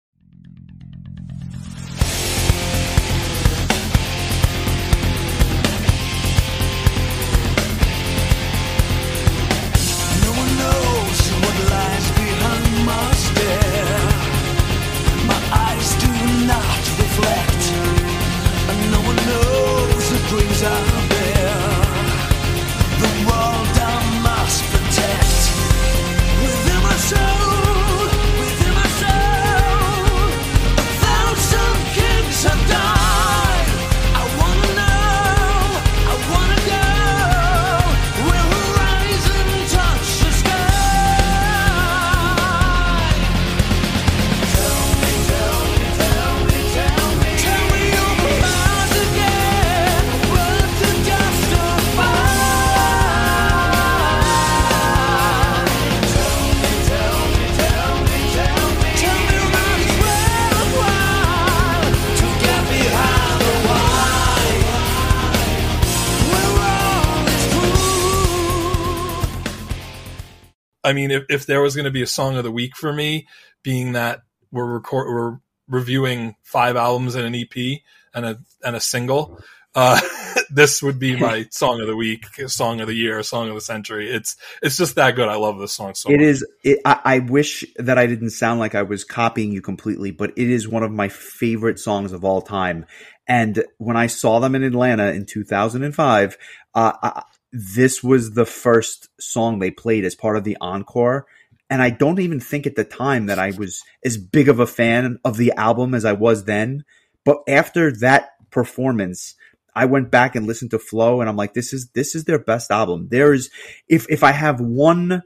If, if there was going to be a song of the week for me, being that we're record we're reviewing five albums and an EP and a and a single, uh, this would be my song of the week, song of the year, song of the century. It's it's just that good. I love this song so It much. is. It, I, I wish that I didn't sound like I was copying you completely, but it is one of my favorite songs of all time. And when I saw them in Atlanta in 2005, uh, I, this was the first song they played as part of the encore. And I don't even think at the time that I was as big of a fan of the album as I was then. But after that performance, I went back and listened to Flow, and I'm like, this is this is their best album. There's if if I have one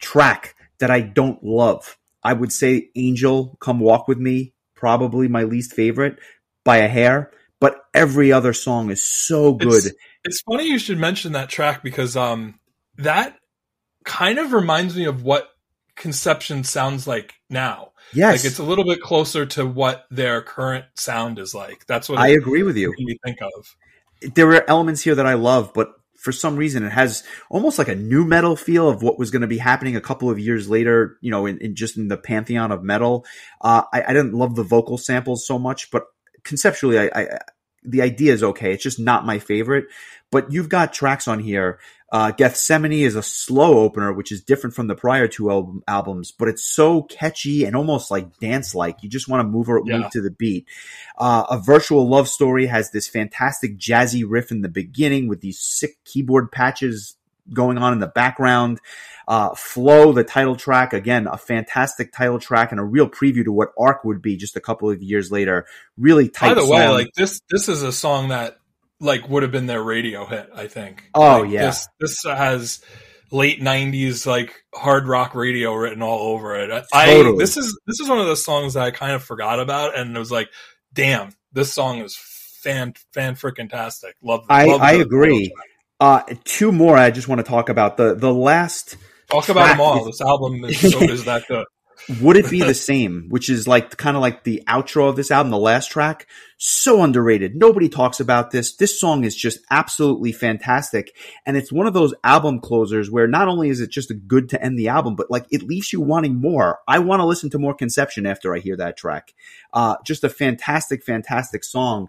track that I don't love, I would say Angel, Come Walk With Me, probably my least favorite by a hair. But every other song is so good. It's, it's funny you should mention that track because um that kind of reminds me of what Conception sounds like now. yes, Like it's a little bit closer to what their current sound is like. That's what I agree with you. me think of. There are elements here that I love, but for some reason it has almost like a nu metal feel of what was going to be happening a couple of years later, you know, in, in just in the pantheon of metal. Uh, I, I didn't love the vocal samples so much, but conceptually, I, I the idea is okay. It's just not my favorite. But you've got tracks on here. Uh, Gethsemane is a slow opener, which is different from the prior two album, albums, but it's so catchy and almost like dance like. You just want to move or Yeah. move to the beat. Uh, a virtual love story has this fantastic jazzy riff in the beginning with these sick keyboard patches going on in the background. Uh, Flow, the title track, again, a fantastic title track and a real preview to what Ark would be just a couple of years later. Really tight By the way, like this this is a song that like would have been their radio hit, I think. Oh, Like, yeah. This this has late nineties like hard rock radio written all over it. I Totally. this is this is one of those songs that I kind of forgot about and it was like, damn, this song is fan fan freaking tastic. Love I, love I agree. Uh, two more I just want to talk about. The, the last, Talk about them all. This album is so is that good. Would It Be the Same, which is like kind of like the outro of this album, the last track. So underrated. Nobody talks about this. This song is just absolutely fantastic. And it's one of those album closers where not only is it just a good to end the album, but like it leaves you wanting more. I want to listen to more Conception after I hear that track. Uh, just a fantastic, fantastic song.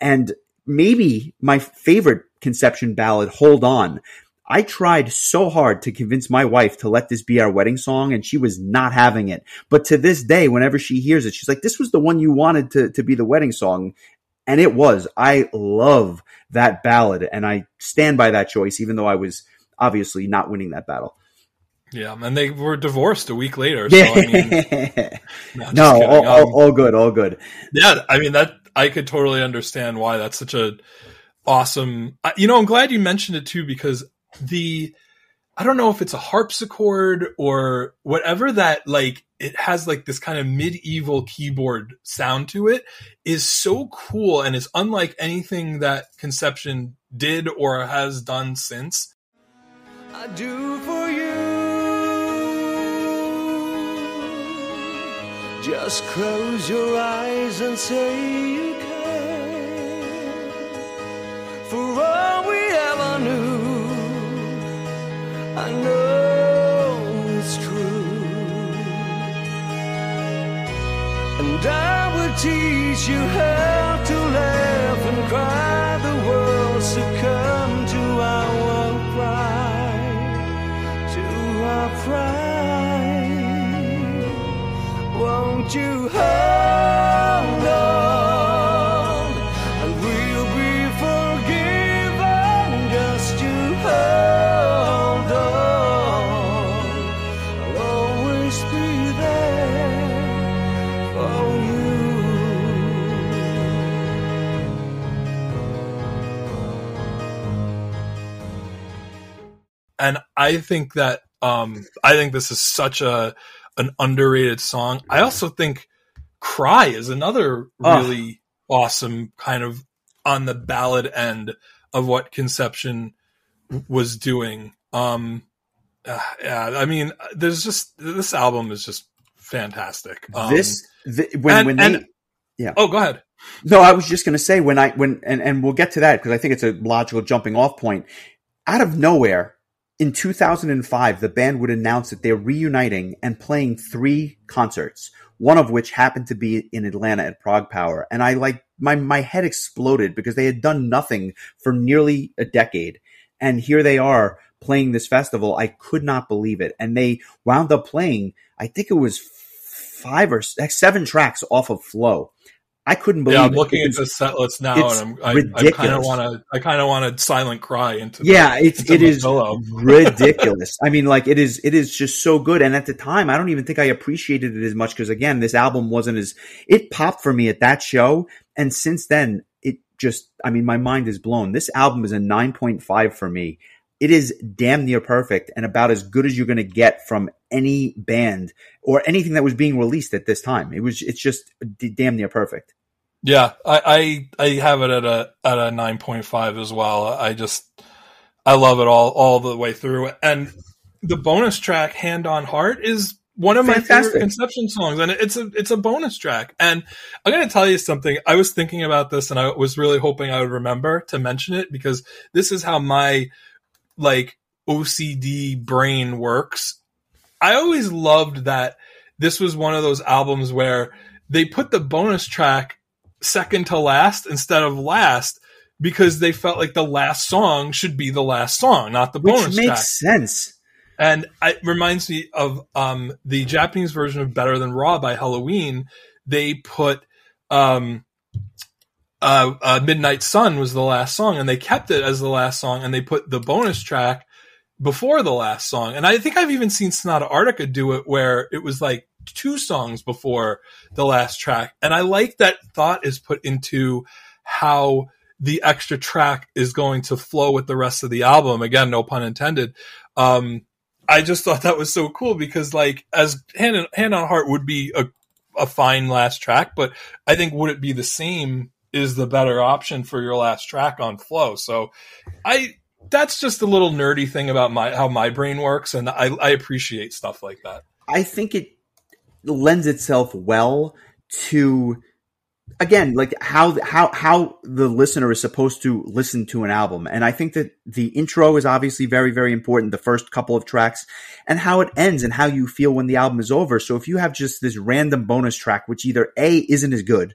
And maybe my favorite Conception ballad, Hold On. I tried so hard to convince my wife to let this be our wedding song, and she was not having it. But to this day, whenever she hears it, she's like, "This was the one you wanted to to be the wedding song," and it was. I love that ballad, and I stand by that choice, even though I was obviously not winning that battle. Yeah, and they were divorced a week later. So, I mean, no, no, all, Um, all, all good, all good. Yeah, I mean that I could totally understand why that's such a awesome. You know, I'm glad you mentioned it too because the I don't know if it's a harpsichord or whatever that like it has like this kind of medieval keyboard sound to it is so cool and is unlike anything that Conception did or has done since. I do for you. Just close your eyes and say you can. For all we ever knew, I know it's true. And I will teach you how to laugh and cry. The world succumb to our pride, to our pride. Won't you hold on? And we'll be forgiven. Just you hold on. I'll always be there for you. and I think that um I think this is such a an underrated song. I also think "Cry" is another Ah. really awesome kind of on the ballad end of what Conception was doing. Um, uh, yeah, I mean, there's just this album is just fantastic. Um, this th- when and- when they and- oh, go ahead. No, I was just going to say when I when and and we'll get to that because I think it's a logical jumping off point. Out of nowhere, in 2005, the band would announce that they're reuniting and playing three concerts. One of which happened to be in Atlanta at ProgPower, and I like my my head exploded because they had done nothing for nearly a decade, and here they are playing this festival. I could not believe it, and they wound up playing. I think it was five or seven tracks off of Flow. I couldn't believe. Yeah, I'm it looking at the set list now, and I'm, I, I kind of want to, I kind of want to silent cry into. the- yeah it's into it the is ridiculous. I mean like it is it is just so good. And at the time i don't even think i appreciated it as much because again this album wasn't as it popped for me at that show. And since then it just i mean my mind is blown. This album is a 9.5 for me it is damn near perfect and about as good as you're going to get from any band or anything that was being released at this time it was it's just d- damn near perfect Yeah, I, I I have it at a at a nine point five as well. I just I love it all all the way through. And the bonus track "Hand on Heart" is one of my favorite Conception songs, and it's a it's a bonus track. And I'm gonna tell you something. I was thinking about this, and I was really hoping I would remember to mention it because this is how my like OCD brain works. I always loved that this was one of those albums where they put the bonus track second to last instead of last because they felt like the last song should be the last song, not the which bonus makes track. sense And it reminds me of um, the Japanese version of Better Than Raw by Helloween. They put um, uh, uh, Midnight Sun was the last song, and they kept it as the last song, and they put the bonus track before the last song. And I think I've even seen Sonata Arctica do it where it was like two songs before the last track. And I like that thought is put into how the extra track is going to flow with the rest of the album. Again, no pun intended. Um, I just thought that was so cool because like as hand, hand on heart would be a, a fine last track, but I think would it be the same is the better option for your last track on flow. So I, that's just a little nerdy thing about my, how my brain works. And I, I appreciate stuff like that. I think it lends itself well to again like how how how the listener is supposed to listen to an album and i think that the intro is obviously very very important the first couple of tracks and how it ends and how you feel when the album is over so if you have just this random bonus track which either a isn't as good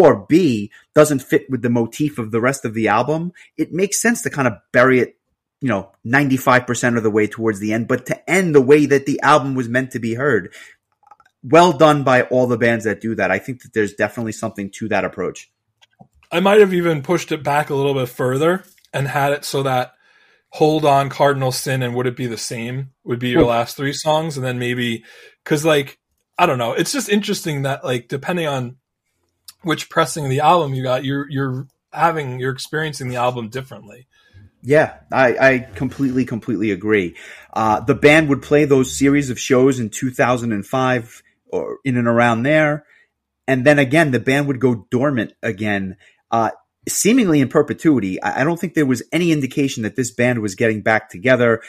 or b doesn't fit with the motif of the rest of the album it makes sense to kind of bury it you know 95% of the way towards the end but to end the way that the album was meant to be heard well done by all the bands that do that. I think that there's definitely something to that approach. I might have even pushed it back a little bit further and had it so that Hold On, Cardinal Sin, and Would It Be the Same would be your last three songs. And then maybe, cause like, I don't know. It's just interesting that like, depending on which pressing the album you got, you're, you're having, you're experiencing the album differently. Yeah, I, I completely, completely agree. Uh, the band would play those series of shows in 2005 or in and around there. And then again, the band would go dormant again, uh, seemingly in perpetuity. I, I don't think there was any indication that this band was getting back together.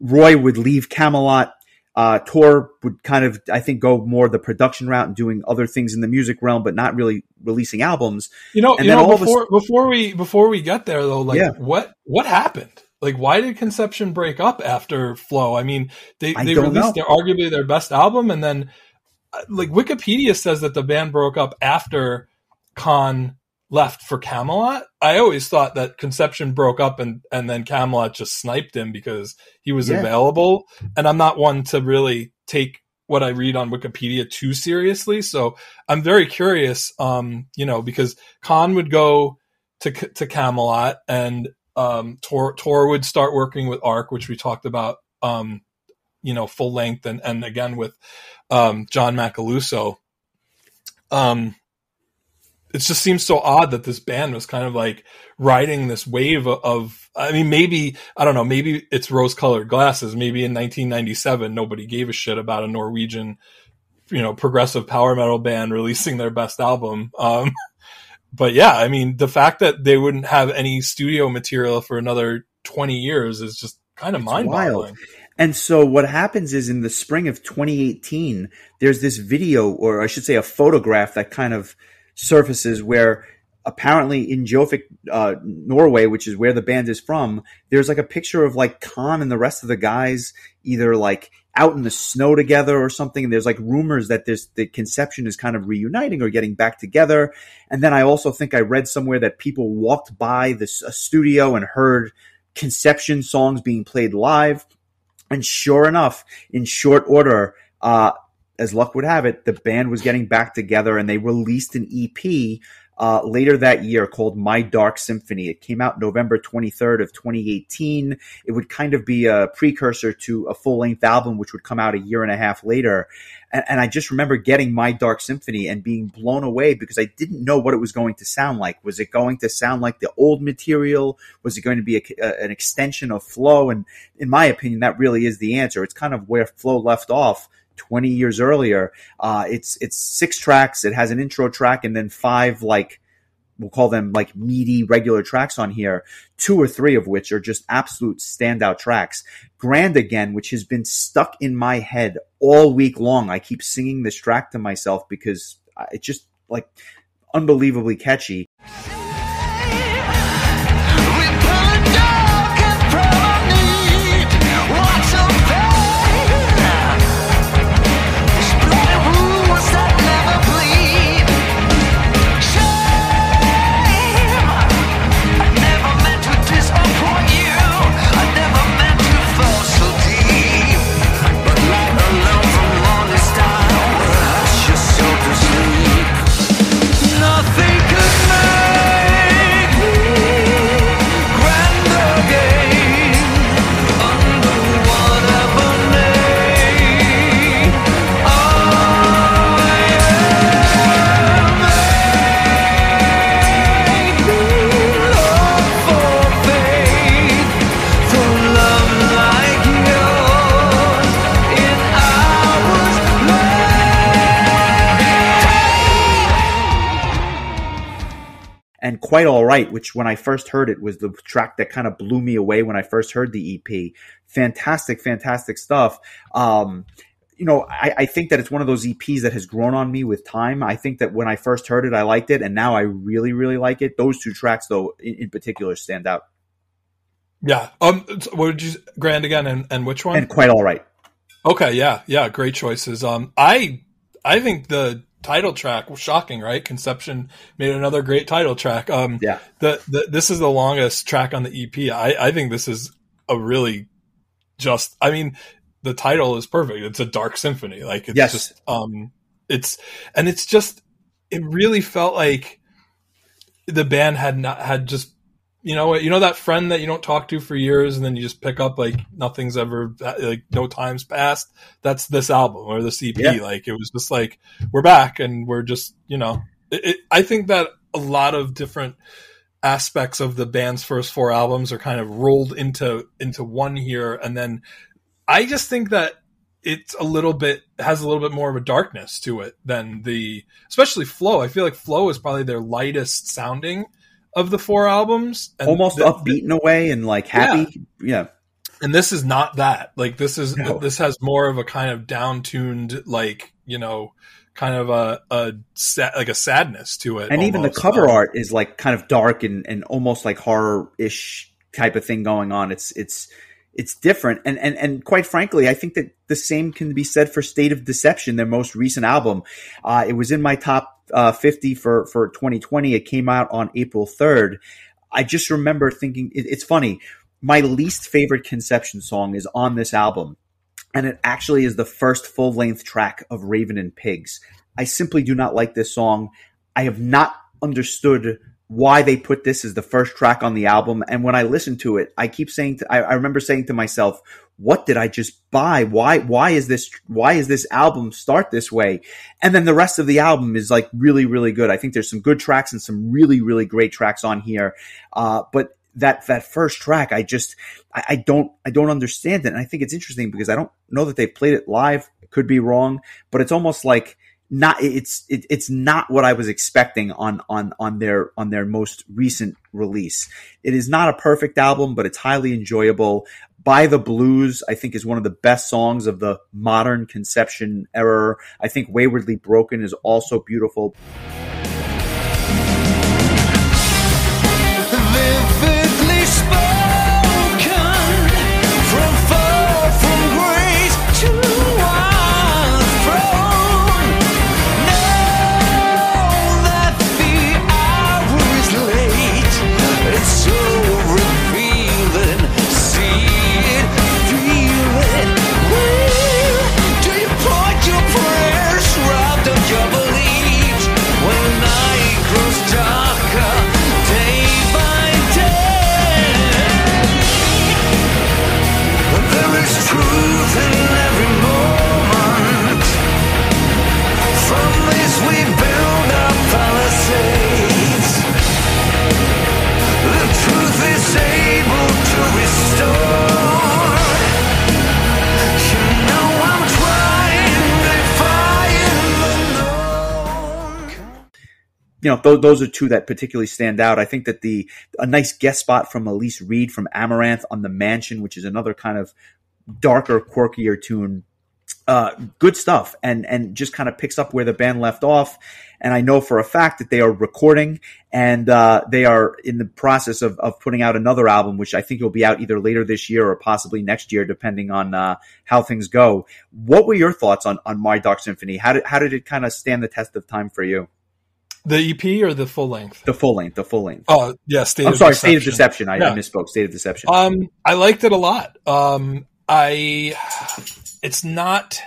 Roy would leave Kamelot. Uh, Tor would kind of, I think, go more the production route and doing other things in the music realm, but not really releasing albums. You know, And you then know all of a before before we before we get there though, like Yeah. what what happened? Like why did Conception break up after Flow? I mean, they I they released know. their arguably their best album, and then uh, like Wikipedia says that the band broke up after Khan left for Kamelot. I always thought that Conception broke up and and then Kamelot just sniped him because he was Yeah. available. And I'm not one to really take what I read on Wikipedia too seriously, so I'm very curious. Um, you know, because Khan would go to to Kamelot and um Tor Tor would start working with Ark, which we talked about um you know full length and and again with um John Macaluso. Um it just seems so odd that this band was kind of like riding this wave of, of I mean maybe I don't know maybe it's rose colored glasses. Maybe in 1997 nobody gave a shit about a Norwegian you know progressive power metal band releasing their best album. Um but yeah I mean the fact that they wouldn't have any studio material for another 20 years is just kind of mind boggling And so what happens is in the spring of 2018, there's this video, or I should say a photograph that kind of surfaces where apparently in Gjøvik, uh, Norway, which is where the band is from, there's like a picture of like Khan and the rest of the guys either like out in the snow together or something. And there's like rumors that this, the conception is kind of reuniting or getting back together. And then I also think I read somewhere that people walked by this studio and heard conception songs being played live. And sure enough, in short order, uh, as luck would have it, the band was getting back together and they released an EP uh, later that year called My Dark Symphony. It came out November 23rd of 2018. It would kind of be a precursor to a full length album, which would come out a year and a half later. And, and I just remember getting My Dark Symphony and being blown away because I didn't know what it was going to sound like. Was it going to sound like the old material? Was it going to be a, a- an extension of Flow? And in my opinion, that really is the answer. It's kind of where Flow left off 20 years earlier. Uh, it's, it's six tracks. It has an intro track and then five, like, we'll call them like meaty regular tracks on here, two or three of which are just absolute standout tracks. Grand Again, which has been stuck in my head all week long. I keep singing this track to myself because it's just like unbelievably catchy. And quite all right which when i first heard it was the track that kind of blew me away when i first heard the ep fantastic fantastic stuff. Um you know I, I think that it's one of those eps that has grown on me with time. I think that when i first heard it i liked it and now i really really like it. Those two tracks though in, in particular stand out. Yeah. Um what did you grand again and, and which one? And quite all right. Okay, yeah, yeah, great choices. Um, I I think the title track was shocking, right? Conception made another great title track. Um, yeah the, the this is the longest track on the EP. I I think this is a really just. I mean, the title is perfect. It's a dark symphony. Like it's Yes. just um, it's and it's just it really felt like the band had not had just you know you know that friend that you don't talk to for years and then you just pick up like nothing's ever like no time's passed that's this album or this ep Yeah. like it was just like we're back and we're just you know it, it, i think that a lot of different aspects of the band's first four albums are kind of rolled into into one here, and then I just think that it's a little bit has a little bit more of a darkness to it than the especially Flow. I feel like Flow is probably their lightest sounding of the four albums, and almost the, upbeat in a way and like happy. Yeah. yeah. And this is not that. Like this is no. this has more of a kind of down tuned like you know kind of a, a like a sadness to it. And almost. even the cover um, art is like kind of dark and, and almost like horror ish type of thing going on. It's it's it's different. And and and quite frankly, I think that the same can be said for State of Deception, their most recent album. Uh, it was in my top uh, 50 for for 2020. It came out on April 3rd. I just remember thinking it, it's funny. My least favorite Conception song is on this album and it actually is the first full length track of Raven and Pigs. I simply do not like this song. I have not understood why they put this as the first track on the album. And when I listen to it, I keep saying, to, I, I remember saying to myself, what did I just buy? Why, why is this, why is this album start this way? And then the rest of the album is like really, really good. I think there's some good tracks and some really, really great tracks on here. Uh, but that that first track, I just I, I, don't I don't understand it, and I think it's interesting because I don't know that they've played it live. could be wrong, but it's almost like not it's it, it's not what I was expecting on on on their on their most recent release. It is not a perfect album, but it's highly enjoyable. By the Blues, I think, is one of the best songs of the modern conception era. I think Waywardly Broken is also beautiful. You know, th- those are two that particularly stand out. I think that the a nice guest spot from Elize Ryd from Amaranthe on the Mansion, which is another kind of darker, quirkier tune. Uh, good stuff, and and just kind of picks up where the band left off. And I know for a fact that they are recording and uh, they are in the process of, of putting out another album, which I think will be out either later this year or possibly next year, depending on uh, how things go. What were your thoughts on on My Dark Symphony? How did how did it kind of stand the test of time for you? The EP or the full length? The full length. The full length. Oh yeah, State. I'm sorry, Deception. State of Deception. I, yeah. I, misspoke. State of Deception. Um, I liked it a lot. Um, I. It's not.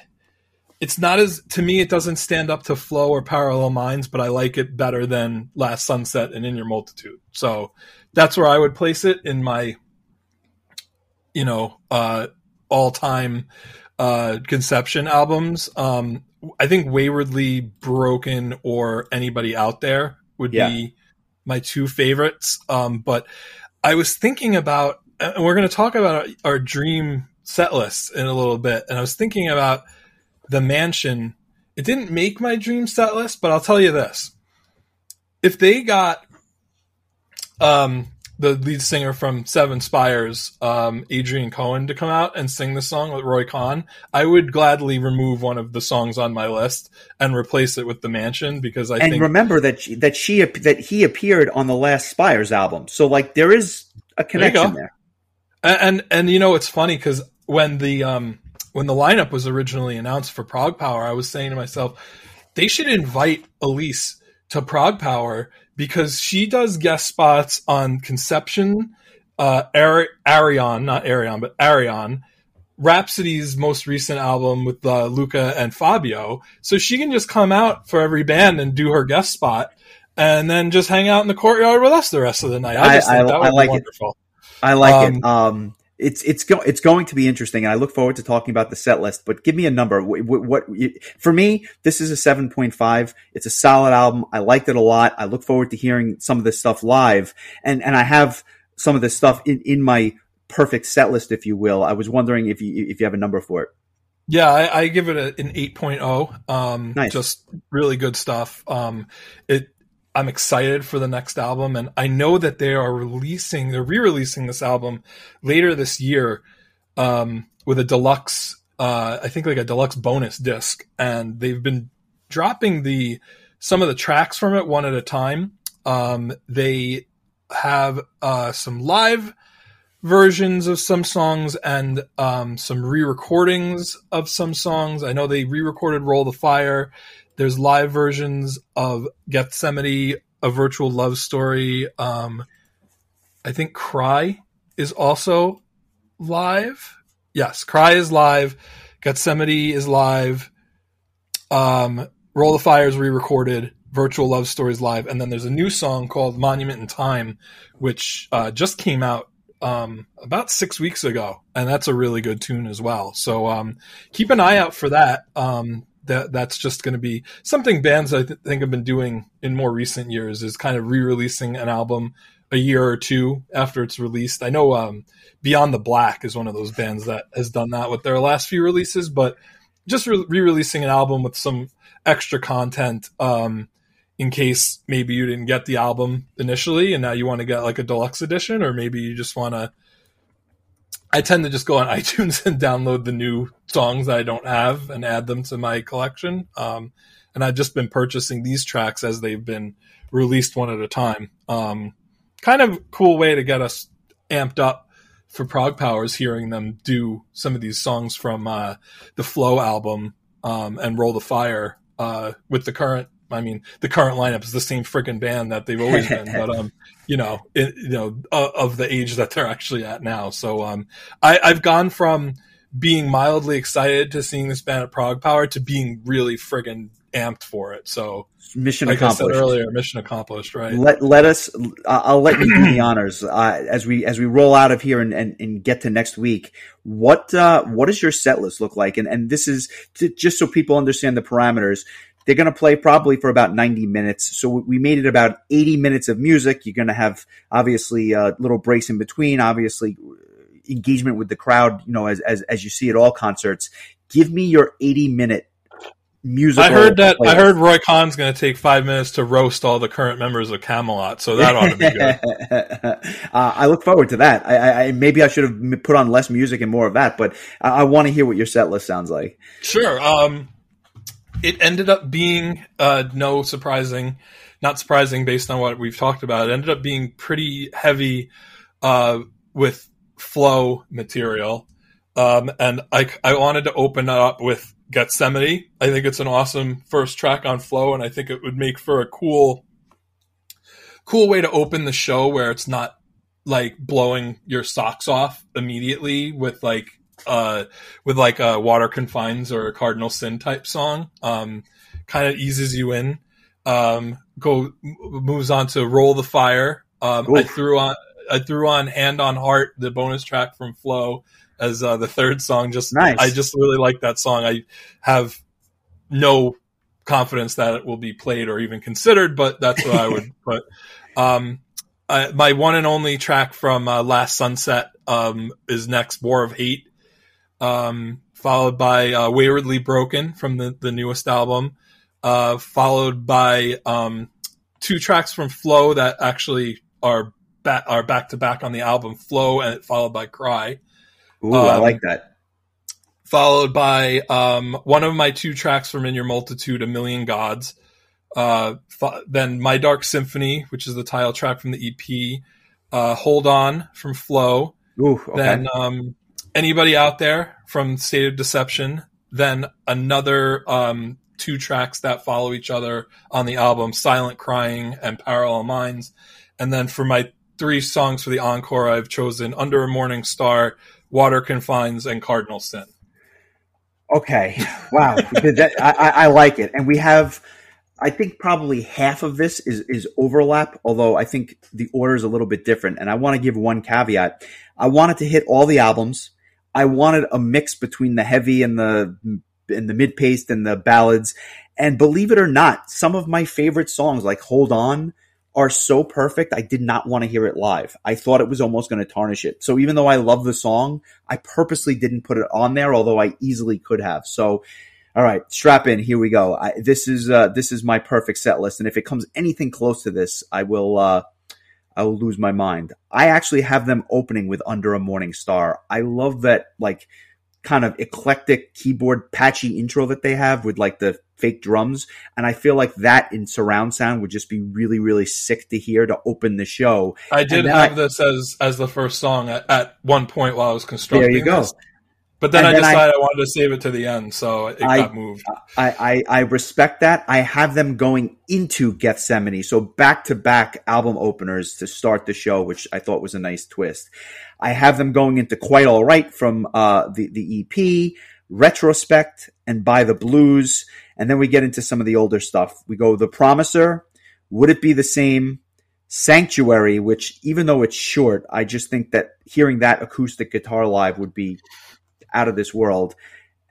It's not as to me. It doesn't stand up to Flow or Parallel Minds, but I like it better than Last Sunset and In Your Multitude. So that's where I would place it in my, you know, uh, all time uh, conception albums. Um, I think Waywardly Broken or Anybody Out There would yeah. be my two favorites. Um, but I was thinking about, and we're going to talk about our, our dream set list in a little bit. And I was thinking about the mansion. It didn't make my dream set list, but I'll tell you this. If they got um, the lead singer from Seven Spires, um, Adrienne Cowan, to come out and sing the song with Roy Khan, I would gladly remove one of the songs on my list and replace it with The Mansion because I and think remember that she, that she that he appeared on the last Spires album, so like there is a connection there. there. And, and and you know it's funny because when the um when the lineup was originally announced for Prog ProgPower, I was saying to myself, they should invite Elize to ProgPower because she does guest spots on Conception, uh, Ayreon, not Ayreon, but Ayreon, Rhapsody's most recent album with uh, Luca and Fabio. So she can just come out for every band and do her guest spot, and then just hang out in the courtyard with us the rest of the night. I I, I, I like wonderful. It. I like um, it. Um, it's it's go, it's going to be interesting, and I look forward to talking about the set list. But give me a number. What, what for me? This is a seven point five. It's a solid album. I liked it a lot. I look forward to hearing some of this stuff live, and and I have some of this stuff in in my perfect set list, if you will. I was wondering if you if you have a number for it. Yeah, I, I give it a, an 8.0. Um, Nice. Just really good stuff. Um, it. I'm excited for the next album, and I know that they are releasing, they're re-releasing this album later this year um, with a deluxe, uh, I think like a deluxe bonus disc, and they've been dropping the some of the tracks from it one at a time. Um, they have uh, some live versions of some songs and um, some re-recordings of some songs. I know they re-recorded "Roll the Fire." There's live versions of Gethsemane, a virtual love story. Um, I think "Cry" is also live. Yes, "Cry" is live. Gethsemane is live. Um, "Roll the Fire" is re-recorded. Virtual Love Stories live, and then there's a new song called "Monument in Time," which uh, just came out um, about six weeks ago, and that's a really good tune as well. So um, keep an eye out for that. Um, that that's just going to be something bands I th- think have been doing in more recent years is kind of re-releasing an album a year or two after it's released. I know um, Beyond the Black is one of those bands that has done that with their last few releases, but just re- re-releasing an album with some extra content um, in case maybe you didn't get the album initially and now you want to get like a deluxe edition or maybe you just want to I tend to just go on iTunes and download the new songs that I don't have and add them to my collection. Um, and I've just been purchasing these tracks as they've been released one at a time. Um, kind of cool way to get us amped up for ProgPowers, hearing them do some of these songs from uh, the Flow album um, and Roll the Fire uh, with the current. I mean, the current lineup is the same freaking band that they've always been, but um, you know, it, you know, uh, of the age that they're actually at now. So um, I, I've gone from being mildly excited to seeing this band at ProgPower to being really friggin' amped for it. So, Mission like accomplished. I said earlier, mission accomplished, right? let let us I- i'll let you do the honors uh, as we as we roll out of here and, and, and get to next week what uh what does your set list look like and and this is to, just so people understand the parameters they're going to play probably for about 90 minutes so we made it about 80 minutes of music you're going to have obviously uh, little breaks in between obviously engagement with the crowd you know as as, as you see at all concerts give me your 80 minute music I heard that. I heard Roy Khan's going to take five minutes to roast all the current members of Kamelot, so that ought to be good. uh, I look forward to that. I, I, I maybe I should have put on less music and more of that, but I, I want to hear what your set list sounds like. Sure. Um, it ended up being uh, no surprising, not surprising based on what we've talked about. It ended up being pretty heavy uh, with flow material, um, and I I wanted to open it up with Gethsemane. I think it's an awesome first track on flow, and I think it would make for a cool, cool way to open the show where it's not like blowing your socks off immediately with like uh with like a water confines or a cardinal sin type song um kind of eases you in. Um go moves on to roll the fire. Um i threw on i threw on hand on heart the bonus track from flow as uh, the third song. Just Nice. i just really like that song. I have no confidence that it will be played or even considered but that's what i would put. Um uh, my one and only track from uh, last sunset um is next war of hate um, followed by uh, Waywardly Broken from the, the newest album, uh, followed by um, two tracks from Flow that actually are ba- are back to back on the album Flow, and followed by Cry, Ooh, I Um, like that. followed by um, one of my two tracks from In Your Multitude, A Million Gods. Uh, fo- then My Dark Symphony, which is the title track from the EP. Uh, Hold On from Flow, Ooh, okay. then um, anybody out there from State of Deception, then another um, two tracks that follow each other on the album, Silent Crying and Parallel Minds. And then for my three songs for the encore, I've chosen Under a Morning Star, Water Confines, and Cardinal Sin. Okay. Wow. that, I, I like it. And we have, I think probably half of this is is overlap, although I think the order is a little bit different. And I want to give one caveat. I wanted to hit all the albums. I wanted a mix between the heavy and the and the mid paced and the ballads. And believe it or not, some of my favorite songs, like Hold On, are so perfect. I did not want to hear it live. I thought it was almost going to tarnish it. So even though I love the song, I purposely didn't put it on there, although I easily could have. So all right, strap in. Here we go. I, this is uh, this is my perfect set list, and if it comes anything close to this, I will uh, I will lose my mind. I actually have them opening with "Under a Morning Star." I love that like kind of eclectic keyboard patchy intro that they have with like the fake drums, and I feel like that in surround sound would just be really really sick to hear to open the show. I did have I, this as as the first song at, at, one point while I was constructing. There you go. This. But then and I then decided I, I, wanted to save it to the end, so it I, got moved. I, I, I respect that. I have them going into Gethsemane, so back to back album openers to start the show, which I thought was a nice twist. I have them going into Quite All Right from uh, the the EP, Retrospect, and By the Blues, and then we get into some of the older stuff. We go The Promiser, Would It Be the Same? Sanctuary, which even though it's short, I just think that hearing that acoustic guitar live would be out of this world.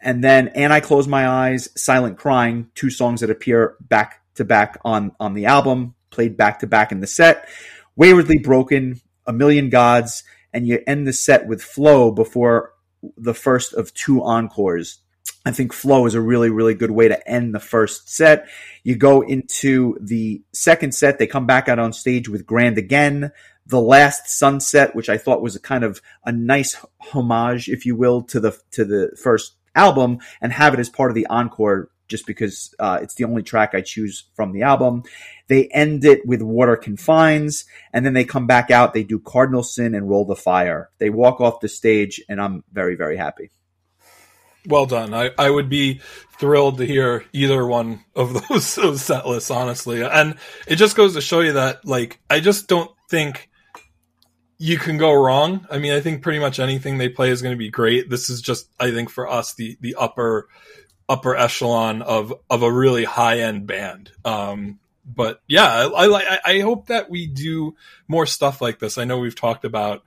And then And I Close My Eyes, Silent Crying, two songs that appear back to back on, on the album, played back to back in the set. Waywardly Broken, A Million Gods, and you end the set with Flow before the first of two encores. I think Flow is a really, really good way to end the first set. You go into the second set. They come back out on stage with Grand Again, the Last Sunset, which I thought was a kind of a nice homage, if you will, to the to the first album, and have it as part of the encore, just because uh, it's the only track I choose from the album. They end it with Water Confines, and then they come back out. They do Cardinal Sin and Roll the Fire. They walk off the stage, and I'm very very happy. Well done. I, I would be thrilled to hear either one of those, those set lists, honestly. And it just goes to show you that, like, I just don't think you can go wrong. I mean, I think pretty much anything they play is going to be great. This is just, I think, for us, the the upper upper echelon of of a really high end band. Um, but yeah, I, I I hope that we do more stuff like this. I know we've talked about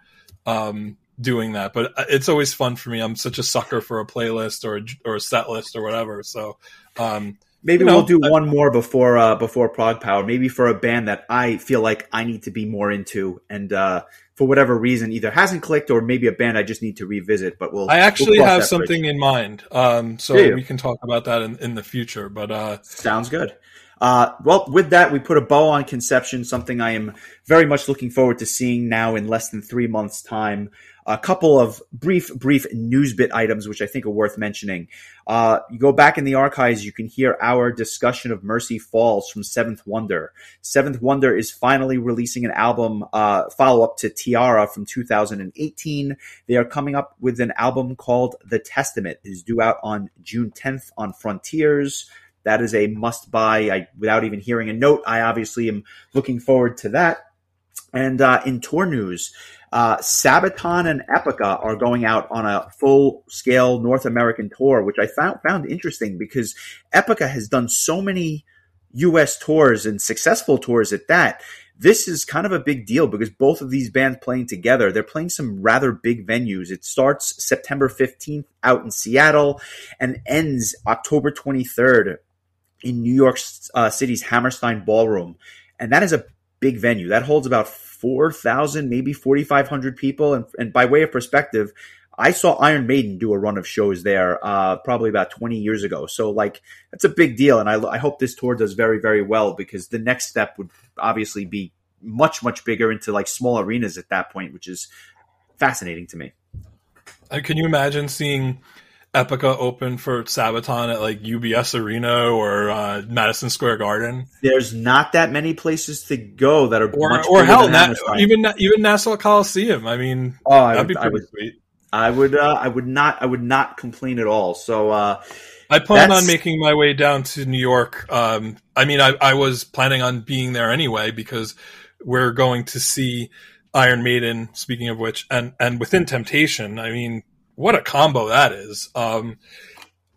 um, doing that, but it's always fun for me. I'm such a sucker for a playlist or a, or a set list or whatever. So. Um, Maybe you know, we'll do one more before uh, before ProgPower. Maybe for a band that I feel like I need to be more into, and uh, for whatever reason either hasn't clicked or maybe a band I just need to revisit. But we'll. I actually we'll have something bridge. in mind, um, so we can talk about that in, in the future. But uh, sounds good. Uh, well, with that, we put a bow on Conception, something I am very much looking forward to seeing now in less than three months' time a couple of brief, brief news bit items, which I think are worth mentioning. Uh, you go back in the archives, you can hear our discussion of Mercy Falls from Seventh Wonder. Seventh Wonder is finally releasing an album uh, follow up to Tiara from 2018. They are coming up with an album called The Testament. It is due out on June 10th on Frontiers. That is a must buy. I, without even hearing a note, I obviously am looking forward to that. And uh, in tour news, uh, Sabaton and Epica are going out on a full scale North American tour, which I found found interesting because Epica has done so many U.S. tours and successful tours at that. This is kind of a big deal because both of these bands playing together, they're playing some rather big venues. It starts September 15th out in Seattle and ends October 23rd in New York uh, City's Hammerstein Ballroom. And that is a big venue. That holds about 4,000, maybe 4,500 people. And, and by way of perspective, I saw Iron Maiden do a run of shows there uh, probably about 20 years ago. So, like, that's a big deal. And I, I hope this tour does very, very well because the next step would obviously be much, much bigger into like small arenas at that point, which is fascinating to me. Uh, can you imagine seeing Epica open for Sabaton at like UBS Arena or uh, Madison Square Garden. There's not that many places to go that are or, or hell, na- even even Nassau Coliseum. I mean, oh, I that'd would, be pretty I would, sweet. I would, uh, I would not, I would not complain at all. So, uh, I plan on making my way down to New York. Um, I mean, I, I was planning on being there anyway because we're going to see Iron Maiden. Speaking of which, and and Within Temptation. I mean, what a combo that is. Um,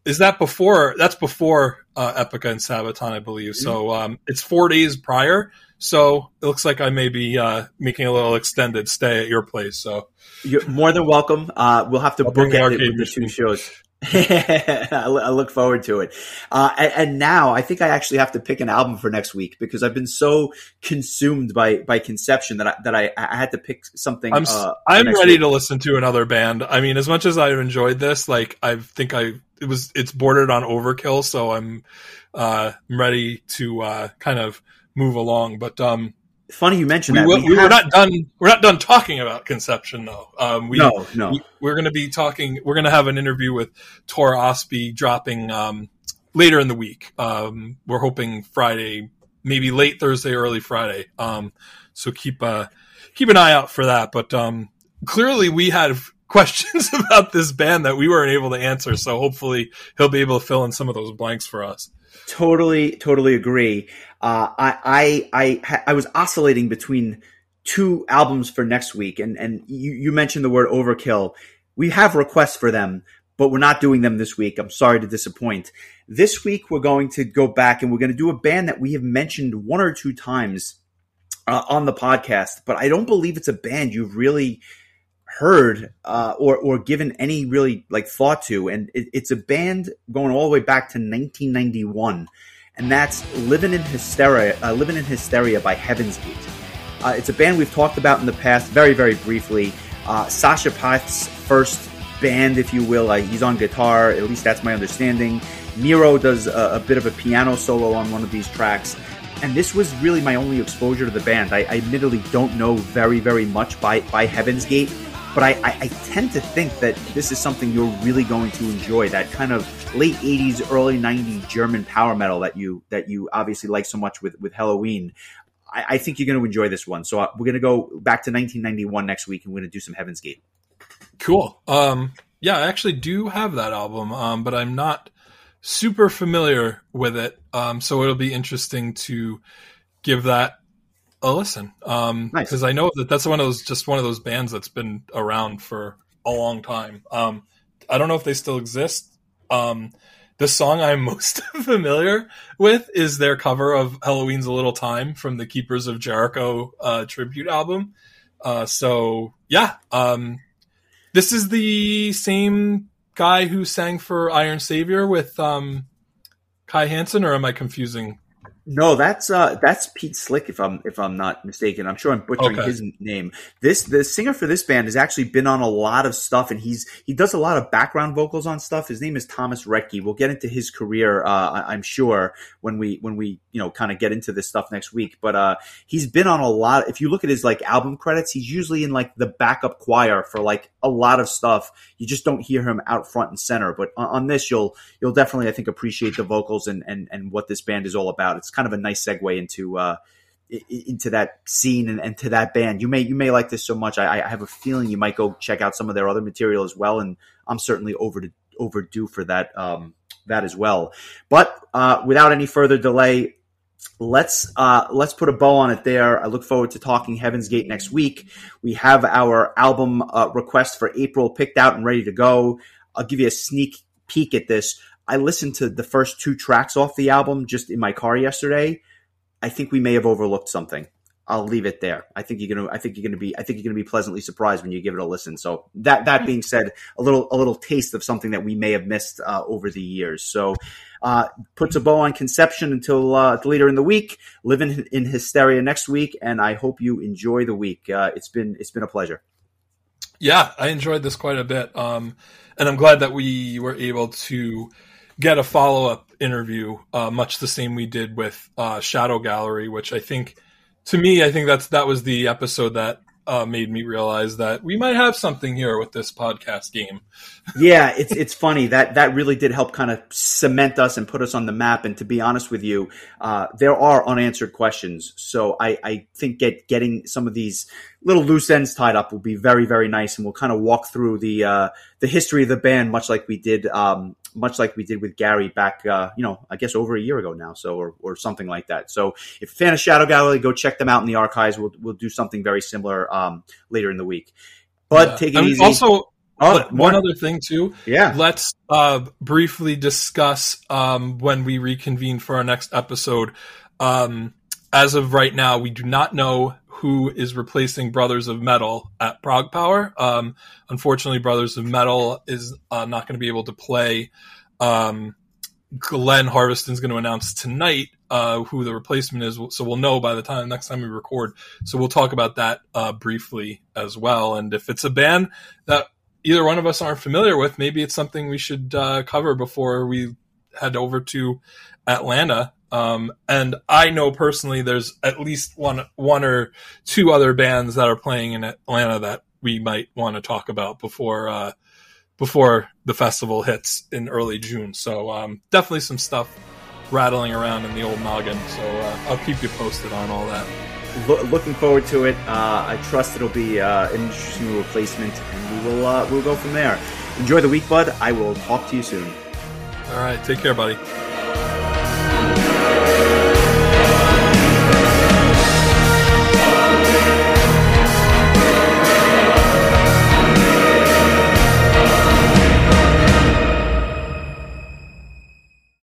is that before? That's before uh, Epica and Sabaton, I believe. So um, it's four days prior. So it looks like I may be uh, making a little extended stay at your place. So You're more than welcome. Uh, we'll have to I'll book it with the two shows. I look forward to it. Uh, and, and now I think I actually have to pick an album for next week because I've been so consumed by by Conception that I, that I, I had to pick something. I'm uh, I'm ready week. to listen to another band. I mean, as much as I've enjoyed this, like I think I it was it's bordered on overkill, so I'm uh, ready to uh, kind of move along. But um, Funny you mentioned we that. will, We are not done. We're not done talking about Conception, though. Um, we, no, no. we we're going to be talking. We're going to have an interview with Tore Østby dropping um, later in the week. Um, we're hoping Friday, maybe late Thursday, early Friday. Um, so keep uh, keep an eye out for that. But um, clearly, we had questions about this band that we weren't able to answer. So hopefully, he'll be able to fill in some of those blanks for us. Totally, totally agree. Uh, I, I, I, I was oscillating between two albums for next week, and and you, you mentioned the word overkill. We have requests for them, but we're not doing them this week. I'm sorry to disappoint. This week we're going to go back and we're going to do a band that we have mentioned one or two times uh, on the podcast, but I don't believe it's a band you've really heard uh, or or given any really like thought to, and it, it's a band going all the way back to 1991, and that's "Living in Hysteria." Uh, "Living in Hysteria" by Heaven's Gate. Uh, it's a band we've talked about in the past, very very briefly. Uh, Sascha Paeth's first band, if you will. Uh, he's on guitar, at least that's my understanding. Miro does a, a bit of a piano solo on one of these tracks. And this was really my only exposure to the band. I, I admittedly don't know very, very much by, by Heaven's Gate, but I, I, I tend to think that this is something you're really going to enjoy. That kind of late '80s, early '90s German power metal that you that you obviously like so much with with Helloween. I, I think you're going to enjoy this one. So uh, we're going to go back to 1991 next week, and we're going to do some Heaven's Gate. Cool. Um, yeah, I actually do have that album, um, but I'm not super familiar with it. Um, so it'll be interesting to give that a listen. Um, Nice. cause I know that that's one of those, just one of those bands that's been around for a long time. Um, I don't know if they still exist. Um, the song I'm most familiar with is their cover of Helloween's a Little Time from the Keepers of Jericho, uh, tribute album. Uh, so yeah, um, this is the same guy who sang for Iron Savior with um, Kai Hansen, or am I confusing? No, that's uh that's Piet Sielck if I'm if I'm not mistaken. I'm sure I'm butchering Okay. his name. This the singer for this band has actually been on a lot of stuff and he's he does a lot of background vocals on stuff. His name is Thomas Rettke. We'll get into his career uh I- I'm sure when we when we you know kind of get into this stuff next week. But uh he's been on a lot if you look at his like album credits, he's usually in like the backup choir for like a lot of stuff. You just don't hear him out front and center. But on, on this you'll you'll definitely I think appreciate the vocals and and and what this band is all about. It's kind of a nice segue into uh into that scene and, and to that band. You may you may like this so much. I, I have a feeling you might go check out some of their other material as well. And I'm certainly over to, overdue for that um that as well. But uh, without any further delay. Let's uh, let's put a bow on it there. I look forward to talking Heaven's Gate next week. We have our album uh, request for April picked out and ready to go. I'll give you a sneak peek at this. I listened to the first two tracks off the album just in my car yesterday. I think we may have overlooked something. I'll leave it there. I think you're gonna. I think you're gonna be. I think you're gonna be pleasantly surprised when you give it a listen. So that that being said, a little a little taste of something that we may have missed uh, over the years. So uh, puts a bow on Conception until uh, later in the week. Living in hysteria next week, and I hope you enjoy the week. Uh, it's been it's been a pleasure. Yeah, I enjoyed this quite a bit, um, and I'm glad that we were able to get a follow up interview, uh, much the same we did with uh, Shadow Gallery, which I think, to me, I think that's that was the episode that uh, made me realize that we might have something here with this podcast game. yeah, it's it's funny that that really did help kind of cement us and put us on the map. And to be honest with you, uh, there are unanswered questions. So I, I think get getting some of these little loose ends tied up will be very very nice, and we'll kind of walk through the uh, the history of the band, much like we did. Um, much like we did with Gary back, uh, you know, I guess over a year ago now, so or, or something like that. So, if a fan of Shadow Gallery, go check them out in the archives. We'll we'll do something very similar um, later in the week. But Yeah. take it easy. Also, Oh, one other thing too. Yeah. Let's uh, briefly discuss um, when we reconvene for our next episode. Um, as of right now, we do not know who is replacing Brothers of Metal at ProgPower. Um, unfortunately, Brothers of Metal is uh, not going to be able to play. Um, Glenn Harveston's going to announce tonight uh, who the replacement is, so we'll know by the time next time we record. So we'll talk about that uh, briefly as well. And if it's a band that either one of us aren't familiar with, maybe it's something we should uh, cover before we head over to Atlanta. Um, and I know personally, there's at least one one or two other bands that are playing in Atlanta that we might want to talk about before uh, before the festival hits in early June. So um, definitely some stuff rattling around in the old noggin. So uh, I'll keep you posted on all that. Lo- looking forward to it. Uh, I trust it'll be uh, an interesting replacement, and we will uh, we'll go from there. Enjoy the week, bud. I will talk to you soon. All right, take care, buddy.